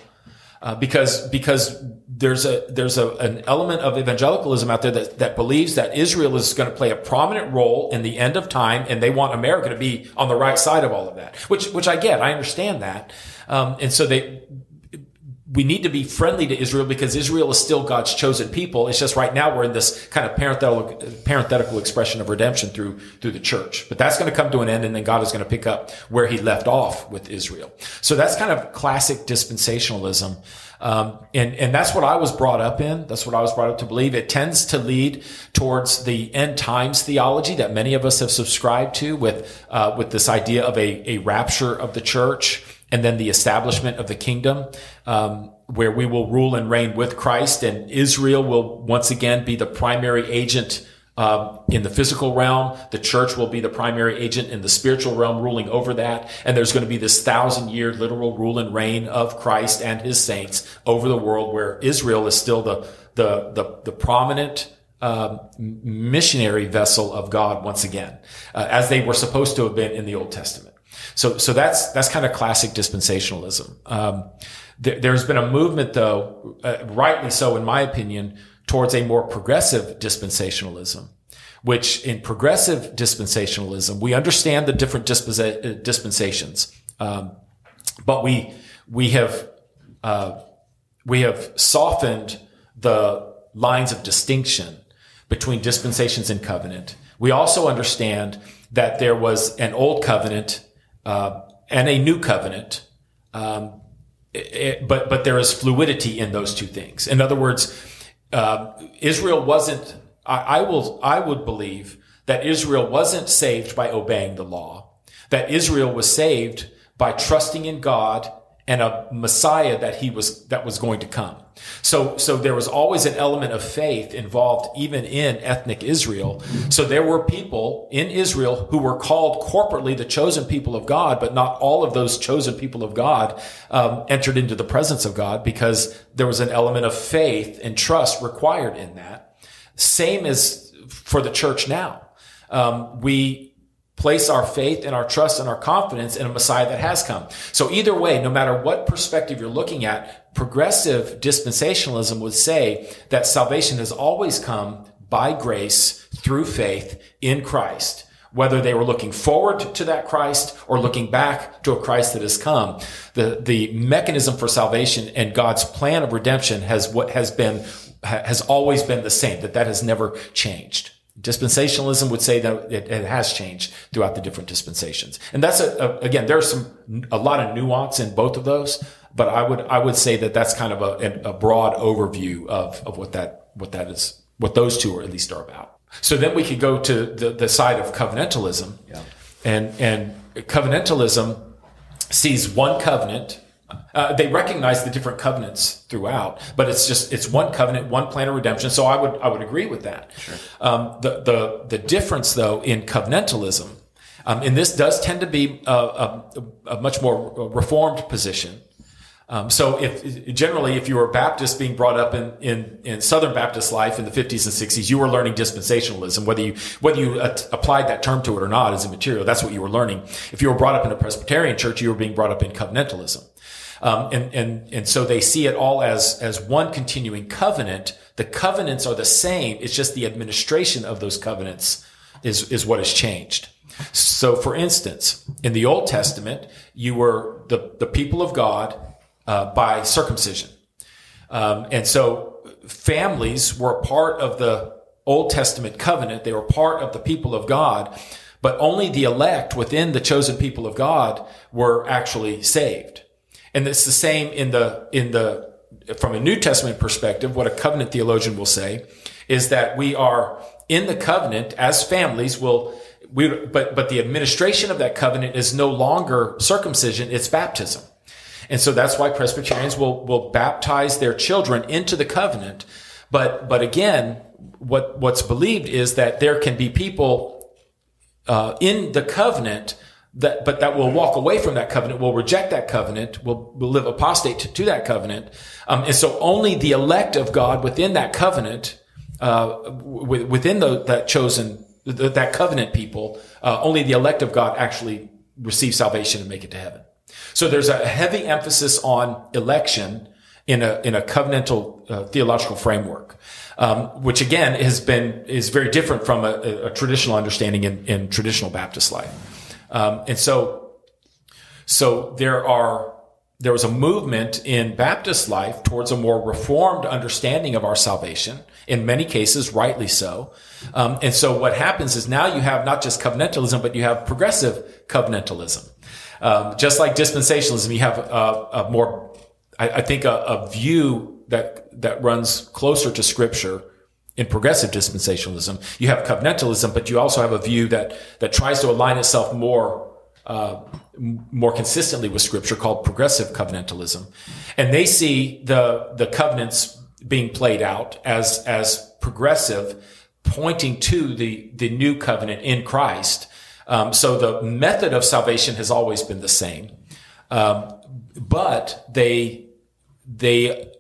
uh, because because there's a there's a, an element of evangelicalism out there that, that believes that Israel is going to play a prominent role in the end of time, and they want America to be on the right side of all of that. Which which I get, I understand that. Um, and so they, we need to be friendly to Israel because Israel is still God's chosen people. It's just right now we're in this kind of parenthetical, parenthetical expression of redemption through, through the church. But that's going to come to an end and then God is going to pick up where he left off with Israel. So that's kind of classic dispensationalism. Um, and, and that's what I was brought up in. That's what I was brought up to believe. It tends to lead towards the end times theology that many of us have subscribed to with, uh, with this idea of a, a rapture of the church and then the establishment of the kingdom, um, where we will rule and reign with Christ, and Israel will once again be the primary agent um, in the physical realm. The church will be the primary agent in the spiritual realm, ruling over that. And there's going to be this thousand year literal rule and reign of Christ and his saints over the world, where Israel is still the the the, the prominent. Um, missionary vessel of God once again, uh, as they were supposed to have been in the Old Testament. So, so that's, that's kind of classic dispensationalism. Um, there, has been a movement though, uh, rightly so in my opinion, towards a more progressive dispensationalism, which in progressive dispensationalism, we understand the different uh, dispensations. Um, but we, we have, uh, we have softened the lines of distinction between dispensations and covenant. We also understand that there was an old covenant uh, and a new covenant. Um, it, but but there is fluidity in those two things. In other words, uh, Israel wasn't. I, I will. I would believe that Israel wasn't saved by obeying the law. That Israel was saved by trusting in God and a Messiah that he was that was going to come. So, so there was always an element of faith involved even in ethnic Israel. So there were people in Israel who were called corporately the chosen people of God, but not all of those chosen people of God um, entered into the presence of God because there was an element of faith and trust required in that. Same as for the church now. Um, we place our faith and our trust and our confidence in a Messiah that has come. So either way, no matter what perspective you're looking at, progressive dispensationalism would say that salvation has always come by grace through faith in Christ. Whether they were looking forward to that Christ or looking back to a Christ that has come, the, the mechanism for salvation and God's plan of redemption has what has been, has always been the same, that that has never changed. Dispensationalism would say that it, it, has changed throughout the different dispensations. And that's a, a, again, there's some, a lot of nuance in both of those, but I would, I would say that that's kind of a, a broad overview of, of what that, what that is, what those two are at least are about. So then we could go to the, the side of covenantalism yeah. and, and covenantalism sees one covenant uh, they recognize the different covenants throughout, but it's just it's one covenant, one plan of redemption. So I would I would agree with that. Sure. Um, the the the difference though in covenantalism, um, and this does tend to be a, a, a much more reformed position. Um, so if generally, if you were a Baptist being brought up in, in, in Southern Baptist life in the 50s and 60s, you were learning dispensationalism. Whether you, whether you applied that term to it or not is immaterial. That's what you were learning. If you were brought up in a Presbyterian church, you were being brought up in covenantalism. Um, and, and, and so they see it all as, as one continuing covenant. The covenants are the same. It's just the administration of those covenants is, is what has changed. So for instance, in the Old Testament, you were the, the people of God uh, by circumcision. Um, and so families were part of the Old Testament covenant. They were part of the people of God, but only the elect within the chosen people of God were actually saved. And it's the same in the, in the, from a New Testament perspective, what a covenant theologian will say is that we are in the covenant as families will, we, but, but the administration of that covenant is no longer circumcision, it's baptism. And so that's why Presbyterians will, will baptize their children into the covenant. But, but again, what, what's believed is that there can be people, uh, in the covenant that, but that will walk away from that covenant, will reject that covenant, will, will live apostate to, to that covenant. Um, and so only the elect of God within that covenant, uh, within the, that chosen, that covenant people, uh, only the elect of God actually receive salvation and make it to heaven. So there's a heavy emphasis on election in a, in a covenantal uh, theological framework. Um, which again has been is very different from a, a traditional understanding in, in traditional Baptist life. Um, and so, so there are there was a movement in Baptist life towards a more reformed understanding of our salvation. In many cases, rightly so. Um, and so what happens is now you have not just covenantalism, but you have progressive covenantalism. Um, just like dispensationalism, you have a, a more, I, I think, a, a, view that that runs closer to Scripture in progressive dispensationalism. You have covenantalism, but you also have a view that that tries to align itself more uh, more consistently with Scripture, called progressive covenantalism, and they see the the covenants being played out as as progressive, pointing to the the new covenant in Christ. Um, so the method of salvation has always been the same, um, but they they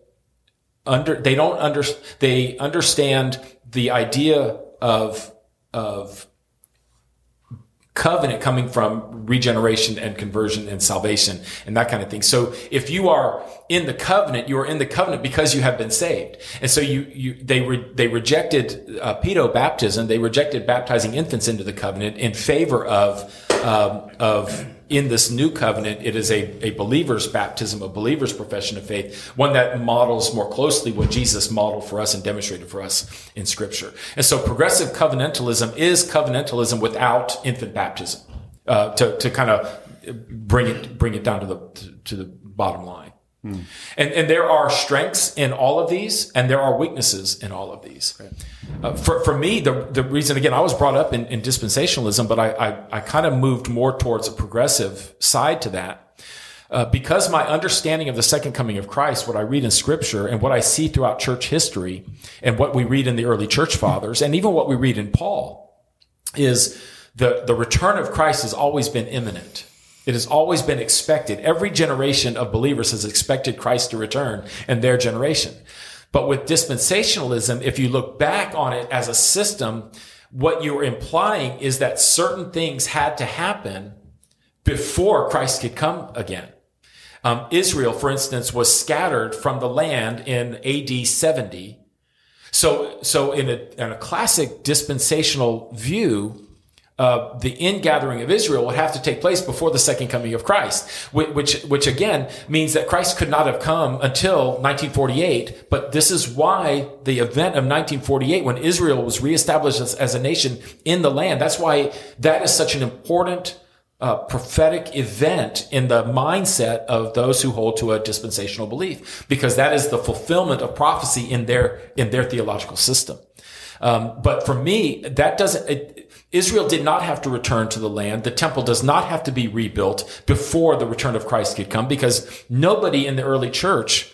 under they don't under they understand the idea of of covenant coming from regeneration and conversion and salvation and that kind of thing. So if you are in the covenant, you are in the covenant because you have been saved. And so you, you, they, re, they rejected uh, pedo baptism. They rejected baptizing infants into the covenant in favor of, um, of in this new covenant, it is a, a believer's baptism, a believer's profession of faith, one that models more closely what Jesus modeled for us and demonstrated for us in Scripture. And so progressive covenantalism is covenantalism without infant baptism, uh, to, to kind of bring it, bring it down to the, to, to the bottom line. Hmm. And, and there are strengths in all of these, and there are weaknesses in all of these. Uh, for, for me, the, the reason, again, I was brought up in, in dispensationalism, but I, I, I kind of moved more towards a progressive side to that. Uh, because my understanding of the second coming of Christ, what I read in scripture and what I see throughout church history and what we read in the early church fathers and even what we read in Paul is the, the return of Christ has always been imminent. It has always been expected. Every generation of believers has expected Christ to return in their generation. But with dispensationalism, if you look back on it as a system, what you're implying is that certain things had to happen before Christ could come again. Um, Israel, for instance, was scattered from the land in AD 70. So, so in a, in a classic dispensational view, uh, the ingathering of Israel would have to take place before the second coming of Christ, which, which again means that Christ could not have come until 1948. But this is why the event of 1948, when Israel was reestablished as, as a nation in the land, that's why that is such an important uh, prophetic event in the mindset of those who hold to a dispensational belief, because that is the fulfillment of prophecy in their in their theological system. Um, but for me, that doesn't. It, Israel did not have to return to the land. The temple does not have to be rebuilt before the return of Christ could come because nobody in the early church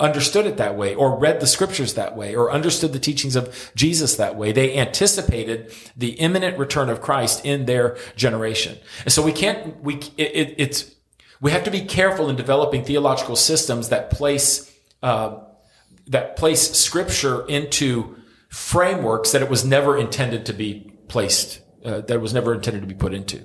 understood it that way or read the scriptures that way or understood the teachings of Jesus that way. They anticipated the imminent return of Christ in their generation. And so we can't, we, it, it, it's, we have to be careful in developing theological systems that place, uh, that place scripture into frameworks that it was never intended to be placed uh, that was never intended to be put into.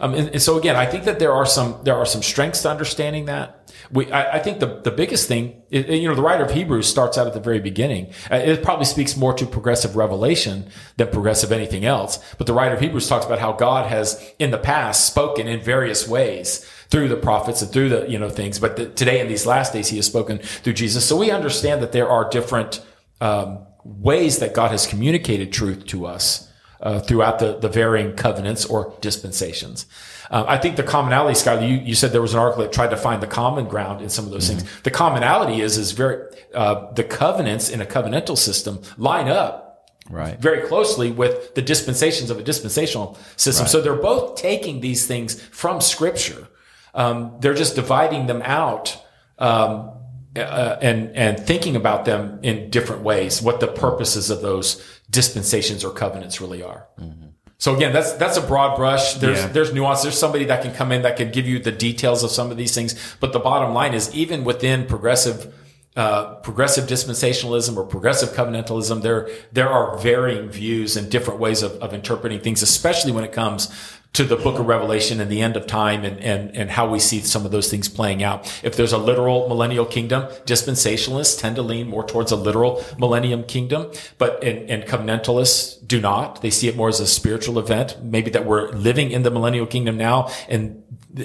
Um, and, and, so again, I think that there are some there are some strengths to understanding that. We, I, I think the the biggest thing, is, you know, the writer of Hebrews starts out at the very beginning. Uh, it probably speaks more to progressive revelation than progressive anything else. But the writer of Hebrews talks about how God has in the past spoken in various ways through the prophets and through the you know things. But the, today in these last days, He has spoken through Jesus. So we understand that there are different um, ways that God has communicated truth to us uh, throughout the, the varying covenants or dispensations. Uh, I think the commonality, Skylar, you, you said there was an article that tried to find the common ground in some of those mm-hmm. things. The commonality is, is very, uh, the covenants in a covenantal system line up right very closely with the dispensations of a dispensational system right. so they're both taking these things from scripture um, they're just dividing them out um, uh, and and thinking about them in different ways what the purposes of those dispensations or covenants really are. Mm-hmm. So again, that's that's a broad brush. There's yeah. there's nuance. There's somebody that can come in that can give you the details of some of these things. But the bottom line is, even within progressive uh, progressive dispensationalism or progressive covenantalism, there there are varying views and different ways of, of interpreting things, especially when it comes to the book of Revelation and the end of time and, and, and how we see some of those things playing out. If there's a literal millennial kingdom, dispensationalists tend to lean more towards a literal millennium kingdom, but and, and covenantalists do not. They see it more as a spiritual event, maybe that we're living in the millennial kingdom now and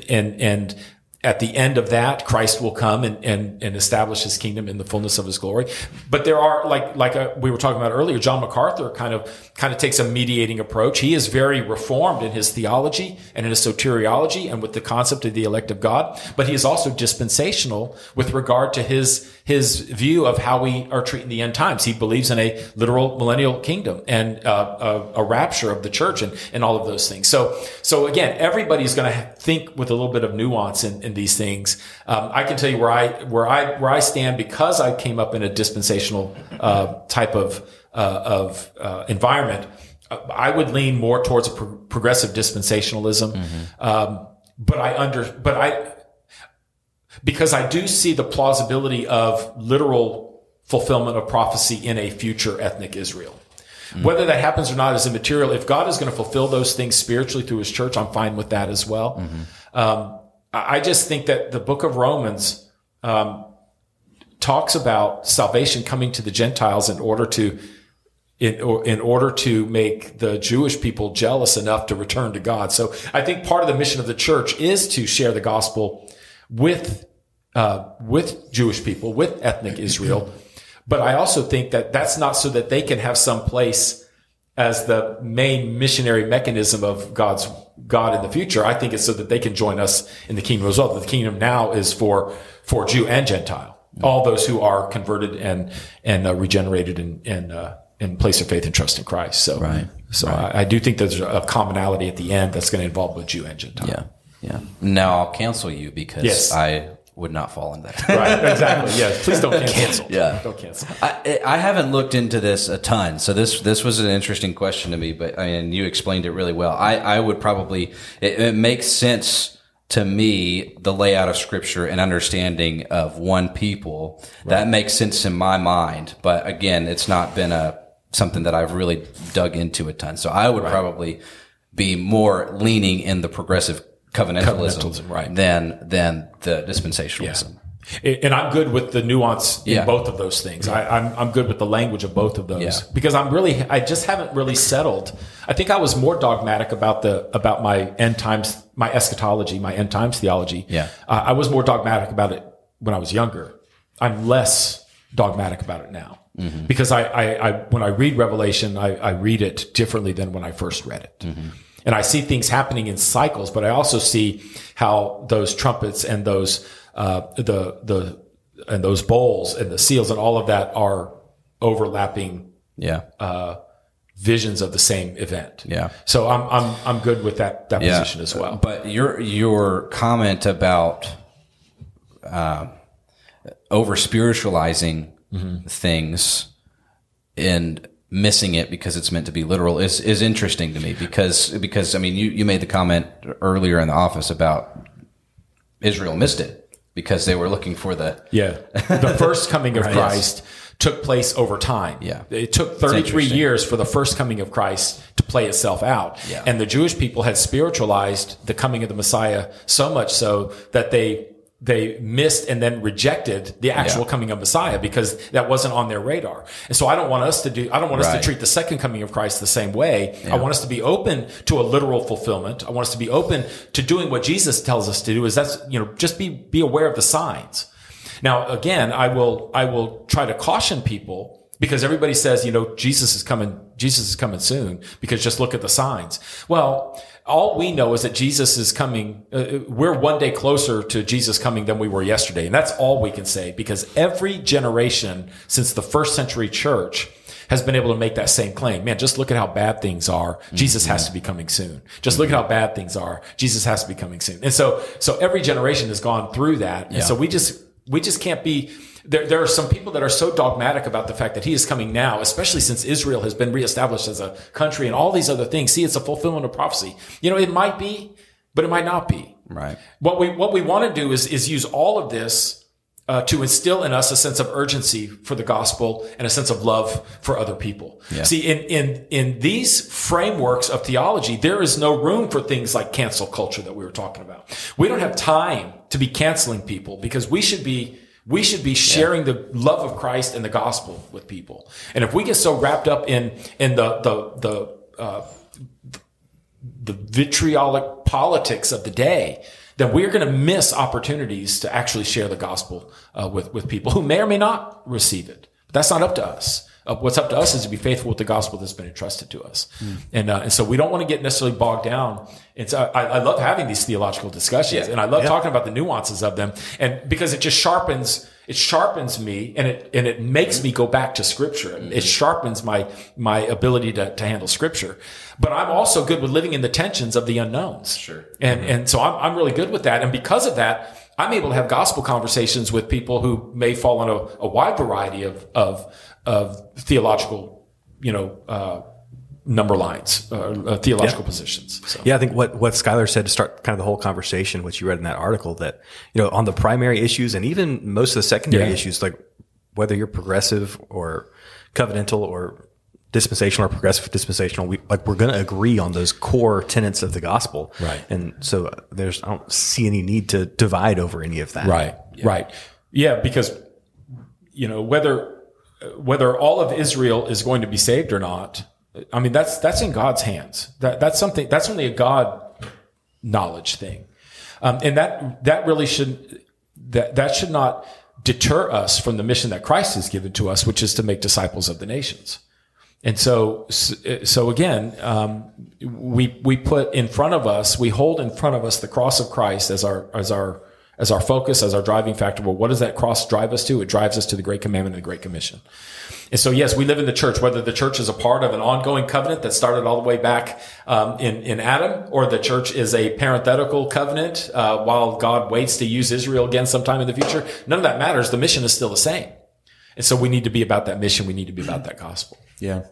and and at the end of that, Christ will come and, and, and establish his kingdom in the fullness of his glory. But there are, like, like a, uh, we were talking about earlier, John MacArthur kind of, kind of takes a mediating approach. He is very reformed in his theology and in his soteriology and with the concept of the elect of God. But he is also dispensational with regard to his, his view of how we are treating the end times. He believes in a literal millennial kingdom and uh, a, a, rapture of the church and, and all of those things. So, so again, everybody's going to think with a little bit of nuance in, in these things. Um, I can tell you where I where I where I stand because I came up in a dispensational uh, type of uh, of uh, environment. I would lean more towards a pro- progressive dispensationalism, mm-hmm. um, but I under but I because I do see the plausibility of literal fulfillment of prophecy in a future ethnic Israel. Mm-hmm. Whether that happens or not is immaterial. If God is going to fulfill those things spiritually through his church, I'm fine with that as well. Mm-hmm. Um, I just think that the book of Romans um, talks about salvation coming to the Gentiles in order to in, in order to make the Jewish people jealous enough to return to God. So I think part of the mission of the church is to share the gospel with uh, with Jewish people, with ethnic Israel. But I also think that that's not so that they can have some place as the main missionary mechanism of God's God in the future. I think it's so that they can join us in the kingdom as well. The kingdom now is for for Jew and Gentile, all those who are converted and and uh, regenerated and and uh, and place their faith and trust in Christ. So right. So right. I, I, do think there's a commonality at the end that's going to involve both Jew and Gentile. Yeah. Yeah. Now I'll cancel you because yes. I would not fall in that. right, exactly. Yes, please don't cancel. cancel. Yeah, don't cancel. I, I haven't looked into this a ton, so this this was an interesting question to me. But I mean, you explained it really well. I I would probably it, it makes sense to me the layout of scripture and understanding of one people right. that makes sense in my mind. But again, it's not been a something that I've really dug into a ton. So I would right. probably be more leaning in the progressive covenantalism, covenantalism right. than than the dispensationalism. Yeah. And I'm good with the nuance in yeah. both of those things. Yeah. I, am I'm, I'm good with the language of both of those because I'm really I just haven't really settled. I think I was more dogmatic about the about my end times, my eschatology, my end times theology. Yeah, uh, I was more dogmatic about it when I was younger. I'm less dogmatic about it now mm-hmm. because I, I, I, when I read Revelation, I, I, read it differently than when I first read it. Mm-hmm. And I see things happening in cycles, but I also see how those trumpets and those, uh, the, the, and those bowls and the seals and all of that are overlapping. Yeah. Uh, visions of the same event. Yeah. So I'm, I'm, I'm good with that, that yeah. position as well. But your, your comment about, uh, over spiritualizing mm-hmm. things and missing it because it's meant to be literal is is interesting to me because because I mean you you made the comment earlier in the office about Israel missed it because they were looking for the yeah. The first coming of right, Christ took place over time. Yeah. It took 33 years for the first coming of Christ to play itself out. Yeah. and the Jewish people had spiritualized the coming of the Messiah so much so that they they missed and then rejected the actual yeah. coming of Messiah because that wasn't on their radar. And so I don't want us to do, I don't want right. us to treat the second coming of Christ the same way. Yeah. I want us to be open to a literal fulfillment. I want us to be open to doing what Jesus tells us to do is that's, you know, just be, be aware of the signs. Now, again, I will, I will try to caution people because everybody says, you know, Jesus is coming, Jesus is coming soon because just look at the signs. Well, all we know is that Jesus is coming. Uh, we're one day closer to Jesus coming than we were yesterday. And that's all we can say because every generation since the first century church has been able to make that same claim. Man, just look at how bad things are. Jesus mm-hmm. has to be coming soon. Just look at how bad things are. Jesus has to be coming soon. And so, so every generation has gone through that. And yeah. so we just, we just can't be, there, there are some people that are so dogmatic about the fact that he is coming now, especially since Israel has been reestablished as a country and all these other things. See, it's a fulfillment of prophecy. You know, it might be, but it might not be. Right. What we what we want to do is is use all of this uh, to instill in us a sense of urgency for the gospel and a sense of love for other people. Yeah. See, in in in these frameworks of theology, there is no room for things like cancel culture that we were talking about. We don't have time to be canceling people because we should be we should be sharing yeah. the love of Christ and the gospel with people. And if we get so wrapped up in in the the the uh, the vitriolic politics of the day then we're going to miss opportunities to actually share the gospel uh, with with people who may or may not receive it. But that's not up to us. Uh, what's up to us is to be faithful with the gospel that's been entrusted to us, and uh, and so we don't want to get necessarily bogged down. It's I, I love having these theological discussions, Yeah. and I love talking about the nuances of them, and because it just sharpens it sharpens me, and it and it makes me go back to scripture. It sharpens my my ability to, to handle scripture. But I'm also good with living in the tensions of the unknowns. Sure. And and so I'm I'm really good with that, and because of that. I'm able to have gospel conversations with people who may fall on a, a wide variety of, of, of theological, you know, uh, number lines, uh, uh, theological positions. So. Yeah, I think what, what Skylar said to start kind of the whole conversation, which you read in that article, that, you know, on the primary issues and even most of the secondary Yeah. issues, like whether you're progressive or covenantal or dispensational or progressive dispensational, we, like we're going to agree on those core tenets of the gospel. Right. And so there's, I don't see any need to divide over any of that. Right. Right. Yeah, because you know whether whether all of Israel is going to be saved or not. I mean that's that's in God's hands. That that's something that's only a God knowledge thing, um, and that that really should that that should not deter us from the mission that Christ has given to us, which is to make disciples of the nations. And so, so again, um, we we put in front of us, we hold in front of us the cross of Christ as our as our as our focus, as our driving factor. Well, what does that cross drive us to? It drives us to the Great Commandment and the Great Commission. And so, yes, we live in the church, whether the church is a part of an ongoing covenant that started all the way back um, in in Adam, or the church is a parenthetical covenant uh, while God waits to use Israel again sometime in the future. None of that matters. The mission is still the same. And so, we need to be about that mission. We need to be about that gospel. Yeah.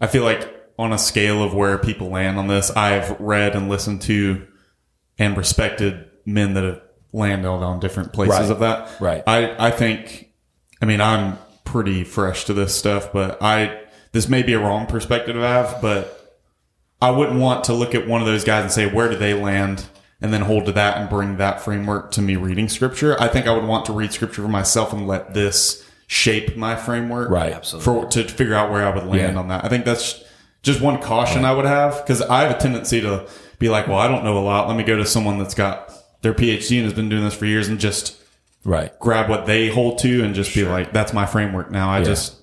I feel like on a scale of where people land on this, I've read and listened to and respected men that have landed on different places Right. of that. Right. I, I think, I mean, I'm pretty fresh to this stuff, but I, this may be a wrong perspective I have, but I wouldn't want to look at one of those guys and say, where do they land? And then hold to that and bring that framework to me reading scripture. I think I would want to read scripture for myself and let this shape my framework Right. Absolutely. For to figure out where I would land Yeah. on that. I think that's just one caution I would have because I have a tendency to be like, well, I don't know a lot. Let me go to someone that's got their PhD and has been doing this for years and just Right. grab what they hold to and just be like, that's my framework now. I just,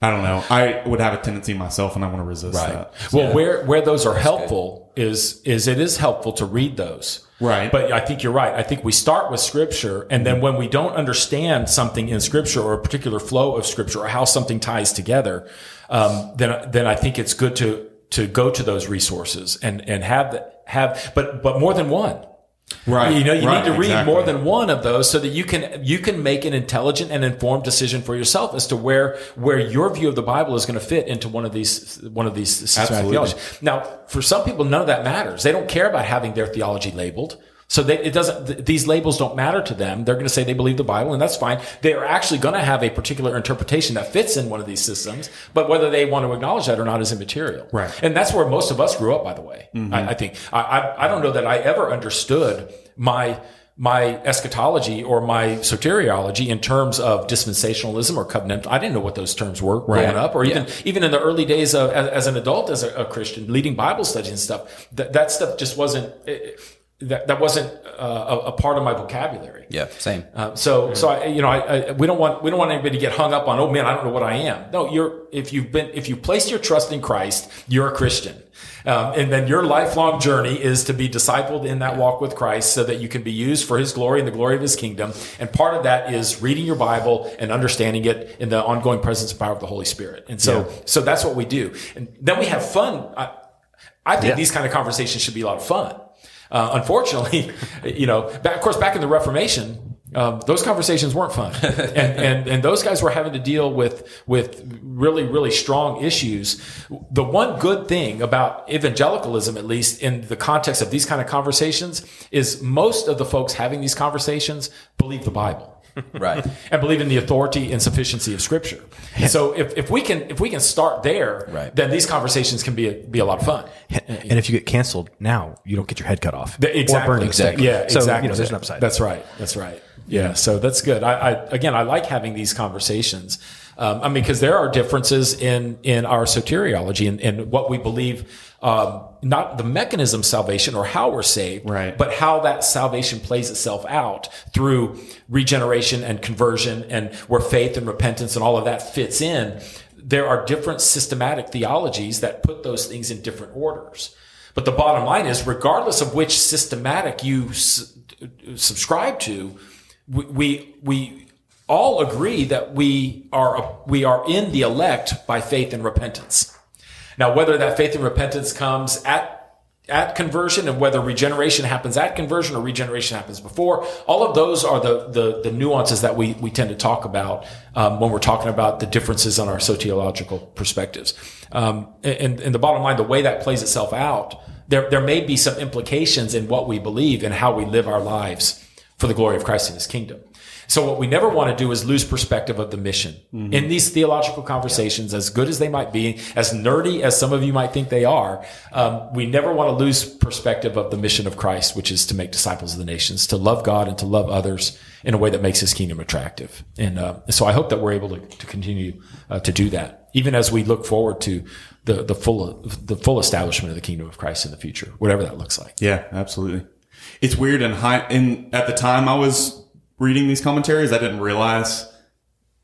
I don't know. I would have a tendency myself and I want to resist Right. that. Well, where where those are helpful is is it is helpful to read those. Right. But I think you're right. I think we start with scripture and then when we don't understand something in scripture or a particular flow of scripture or how something ties together, um, then then I think it's good to to go to those resources and and have the, have but but more than one. Right. You know, you Right, need to read exactly. more than one of those so that you can you can make an intelligent and informed decision for yourself as to where where your view of the Bible is going to fit into one of these one of these Absolutely. Now, for some people, none of that matters. They don't care about having their theology labeled. So they, it doesn't. th- These labels don't matter to them. They're going to say they believe the Bible, and that's fine. They are actually going to have a particular interpretation that fits in one of these systems, but whether they want to acknowledge that or not is immaterial. Right. And that's where most of us grew up. By the way, mm-hmm. I, I think I, I I don't know that I ever understood my my eschatology or my soteriology in terms of dispensationalism or covenant. I didn't know what those terms were growing up, or even even in the early days of as, as an adult as a, a Christian, leading Bible studies and stuff. That that stuff just wasn't. It, that, that wasn't uh, a, a part of my vocabulary. Yeah, same. Uh, so, so I, you know, I, I, we don't want we don't want anybody to get hung up on. Oh man, I don't know what I am. No, you're if you've been if you placed your trust in Christ, you're a Christian, um, and then your lifelong journey is to be discipled in that walk with Christ, so that you can be used for His glory and the glory of His kingdom. And part of that is reading your Bible and understanding it in the ongoing presence and power of the Holy Spirit. And so, so that's what we do. And then we have fun. I, I think these kind of conversations should be a lot of fun. Uh, unfortunately, you know, back, of course, back in the Reformation, um, those conversations weren't fun, and, and and those guys were having to deal with with really really strong issues. The one good thing about evangelicalism, at least in the context of these kind of conversations, is most of the folks having these conversations believe the Bible Right. and believe in the authority and sufficiency of Scripture. So if, if we can if we can start there, Right. then these conversations can be a, be a lot of fun. And if you get canceled now, you don't get your head cut off The- Exactly. or. Exactly. Yeah. So, exactly. you know, there's an upside. That's right. That's right. Yeah. So that's good. I, I again, I like having these conversations. Um, I mean, because there are differences in in our soteriology and, and what we believe, um, not the mechanism salvation or how we're saved, Right. but how that salvation plays itself out through regeneration and conversion and where faith and repentance and all of that fits in. There are different systematic theologies that put those things in different orders. But the bottom line is, regardless of which systematic you s- subscribe to, we, we, we all agree that we are, we are in the elect by faith and repentance. Now, whether that faith and repentance comes at at conversion and whether regeneration happens at conversion or regeneration happens before, all of those are the the, the nuances that we, we tend to talk about um, when we're talking about the differences on our soteriological perspectives. Um, and, and the bottom line, the way that plays itself out, there there may be some implications in what we believe and how we live our lives for the glory of Christ and His kingdom. So what we never want to do is lose perspective of the mission in these theological conversations, as good as they might be, as nerdy as some of you might think they are. Um, we never want to lose perspective of the mission of Christ, which is to make disciples of the nations, to love God and to love others in a way that makes His kingdom attractive. And uh, so I hope that we're able to, to continue uh, to do that, even as we look forward to the the full the full establishment of the kingdom of Christ in the future, whatever that looks like. Yeah, absolutely. It's weird and high. In at the time I was reading these commentaries, I didn't realize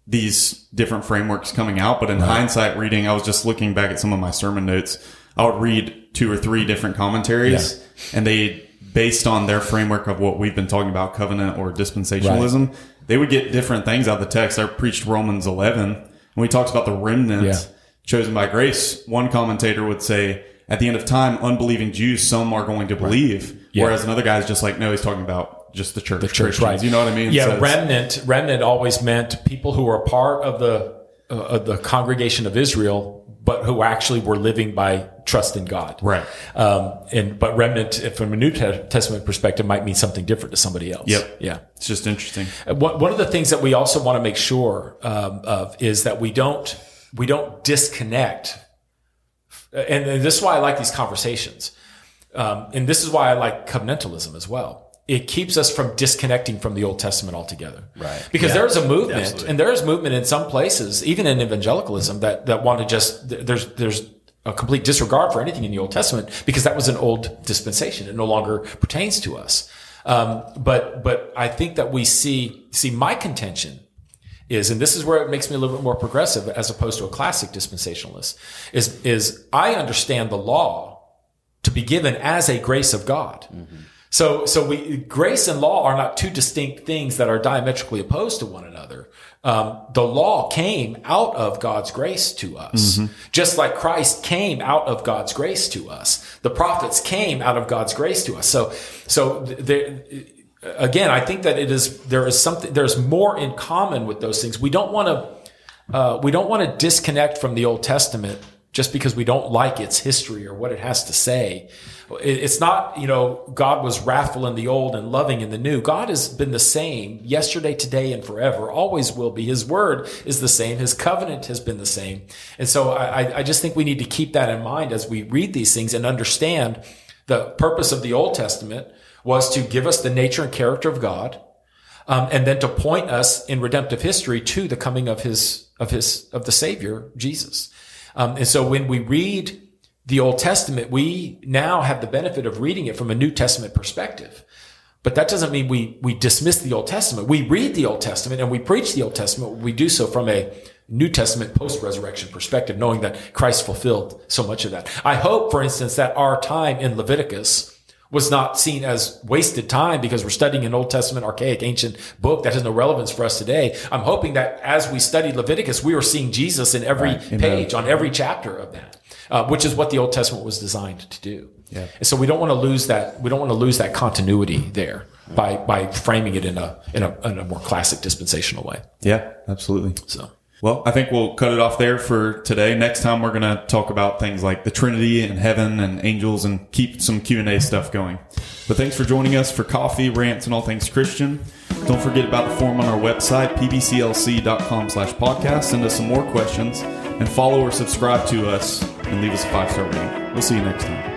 these different frameworks coming out. But in hindsight, reading, I was just looking back at some of my sermon notes. I would read two or three different commentaries, and they, based on their framework of what we've been talking about, covenant or dispensationalism, they would get different things out of the text. I preached Romans 11, and we talked about the remnant Yeah. chosen by grace. One commentator would say, at the end of time, unbelieving Jews, some are going to believe. Yeah. Whereas another guy's just like, no, he's talking about just the church. the church, Christians. right? You know what I mean? Yeah, So remnant. Remnant always meant people who were part of the uh, the congregation of Israel, but who actually were living by trust in God. Right. Um, and but remnant, from a New Testament perspective, might mean something different to somebody else. Yep. Yeah. It's just interesting. One one of the things that we also want to make sure um, of is that we don't we don't disconnect, and, and this is why I like these conversations, um, and this is why I like covenantalism as well. It keeps us from disconnecting from the Old Testament altogether, Right. Because there is a movement, and there is movement in some places, even in evangelicalism, that that want to just there's there's a complete disregard for anything in the Old Testament because that was an old dispensation; it no longer pertains to us. Um, but but I think that we see see my contention is, and this is where it makes me a little bit more progressive as opposed to a classic dispensationalist, is is I understand the law to be given as a grace of God. So, so we grace and law are not two distinct things that are diametrically opposed to one another. Um, the law came out of God's grace to us, just like Christ came out of God's grace to us. The prophets came out of God's grace to us. So, so there, again, I think that it is there is something there's more in common with those things. We don't want to uh, we don't want to disconnect from the Old Testament just because we don't like its history or what it has to say. It's not, you know, God was wrathful in the old and loving in the new. God has been the same yesterday, today, and forever, always will be. His word is the same. His covenant has been the same. And so I, I- just think we need to keep that in mind as we read these things and understand the purpose of the Old Testament was to give us the nature and character of God um, and then to point us in redemptive history to the coming of his of his of the Savior Jesus. Um, and so when we read the Old Testament, we now have the benefit of reading it from a New Testament perspective. But that doesn't mean we we dismiss the Old Testament. We read the Old Testament and we preach the Old Testament. We do so from a New Testament post-resurrection perspective, knowing that Christ fulfilled so much of that. I hope, for instance, that our time in Leviticus was not seen as wasted time because we're studying an Old Testament, archaic, ancient book that has no relevance for us today. I'm hoping that as we studied Leviticus, we were seeing Jesus in every page, on every chapter of that, uh, which is what the Old Testament was designed to do. Yeah. And so we don't want to lose that. We don't want to lose that continuity there by by framing it in a in a, in a more classic dispensational way. Yeah, absolutely. So. Well, I think we'll cut it off there for today. Next time, we're going to talk about things like the Trinity and heaven and angels and keep some Q&A stuff going. But thanks for joining us for coffee, rants, and all things Christian. Don't forget about the form on our website, pbclc.com slash podcast. Send us some more questions and follow or subscribe to us and leave us a five-star rating. We'll see you next time.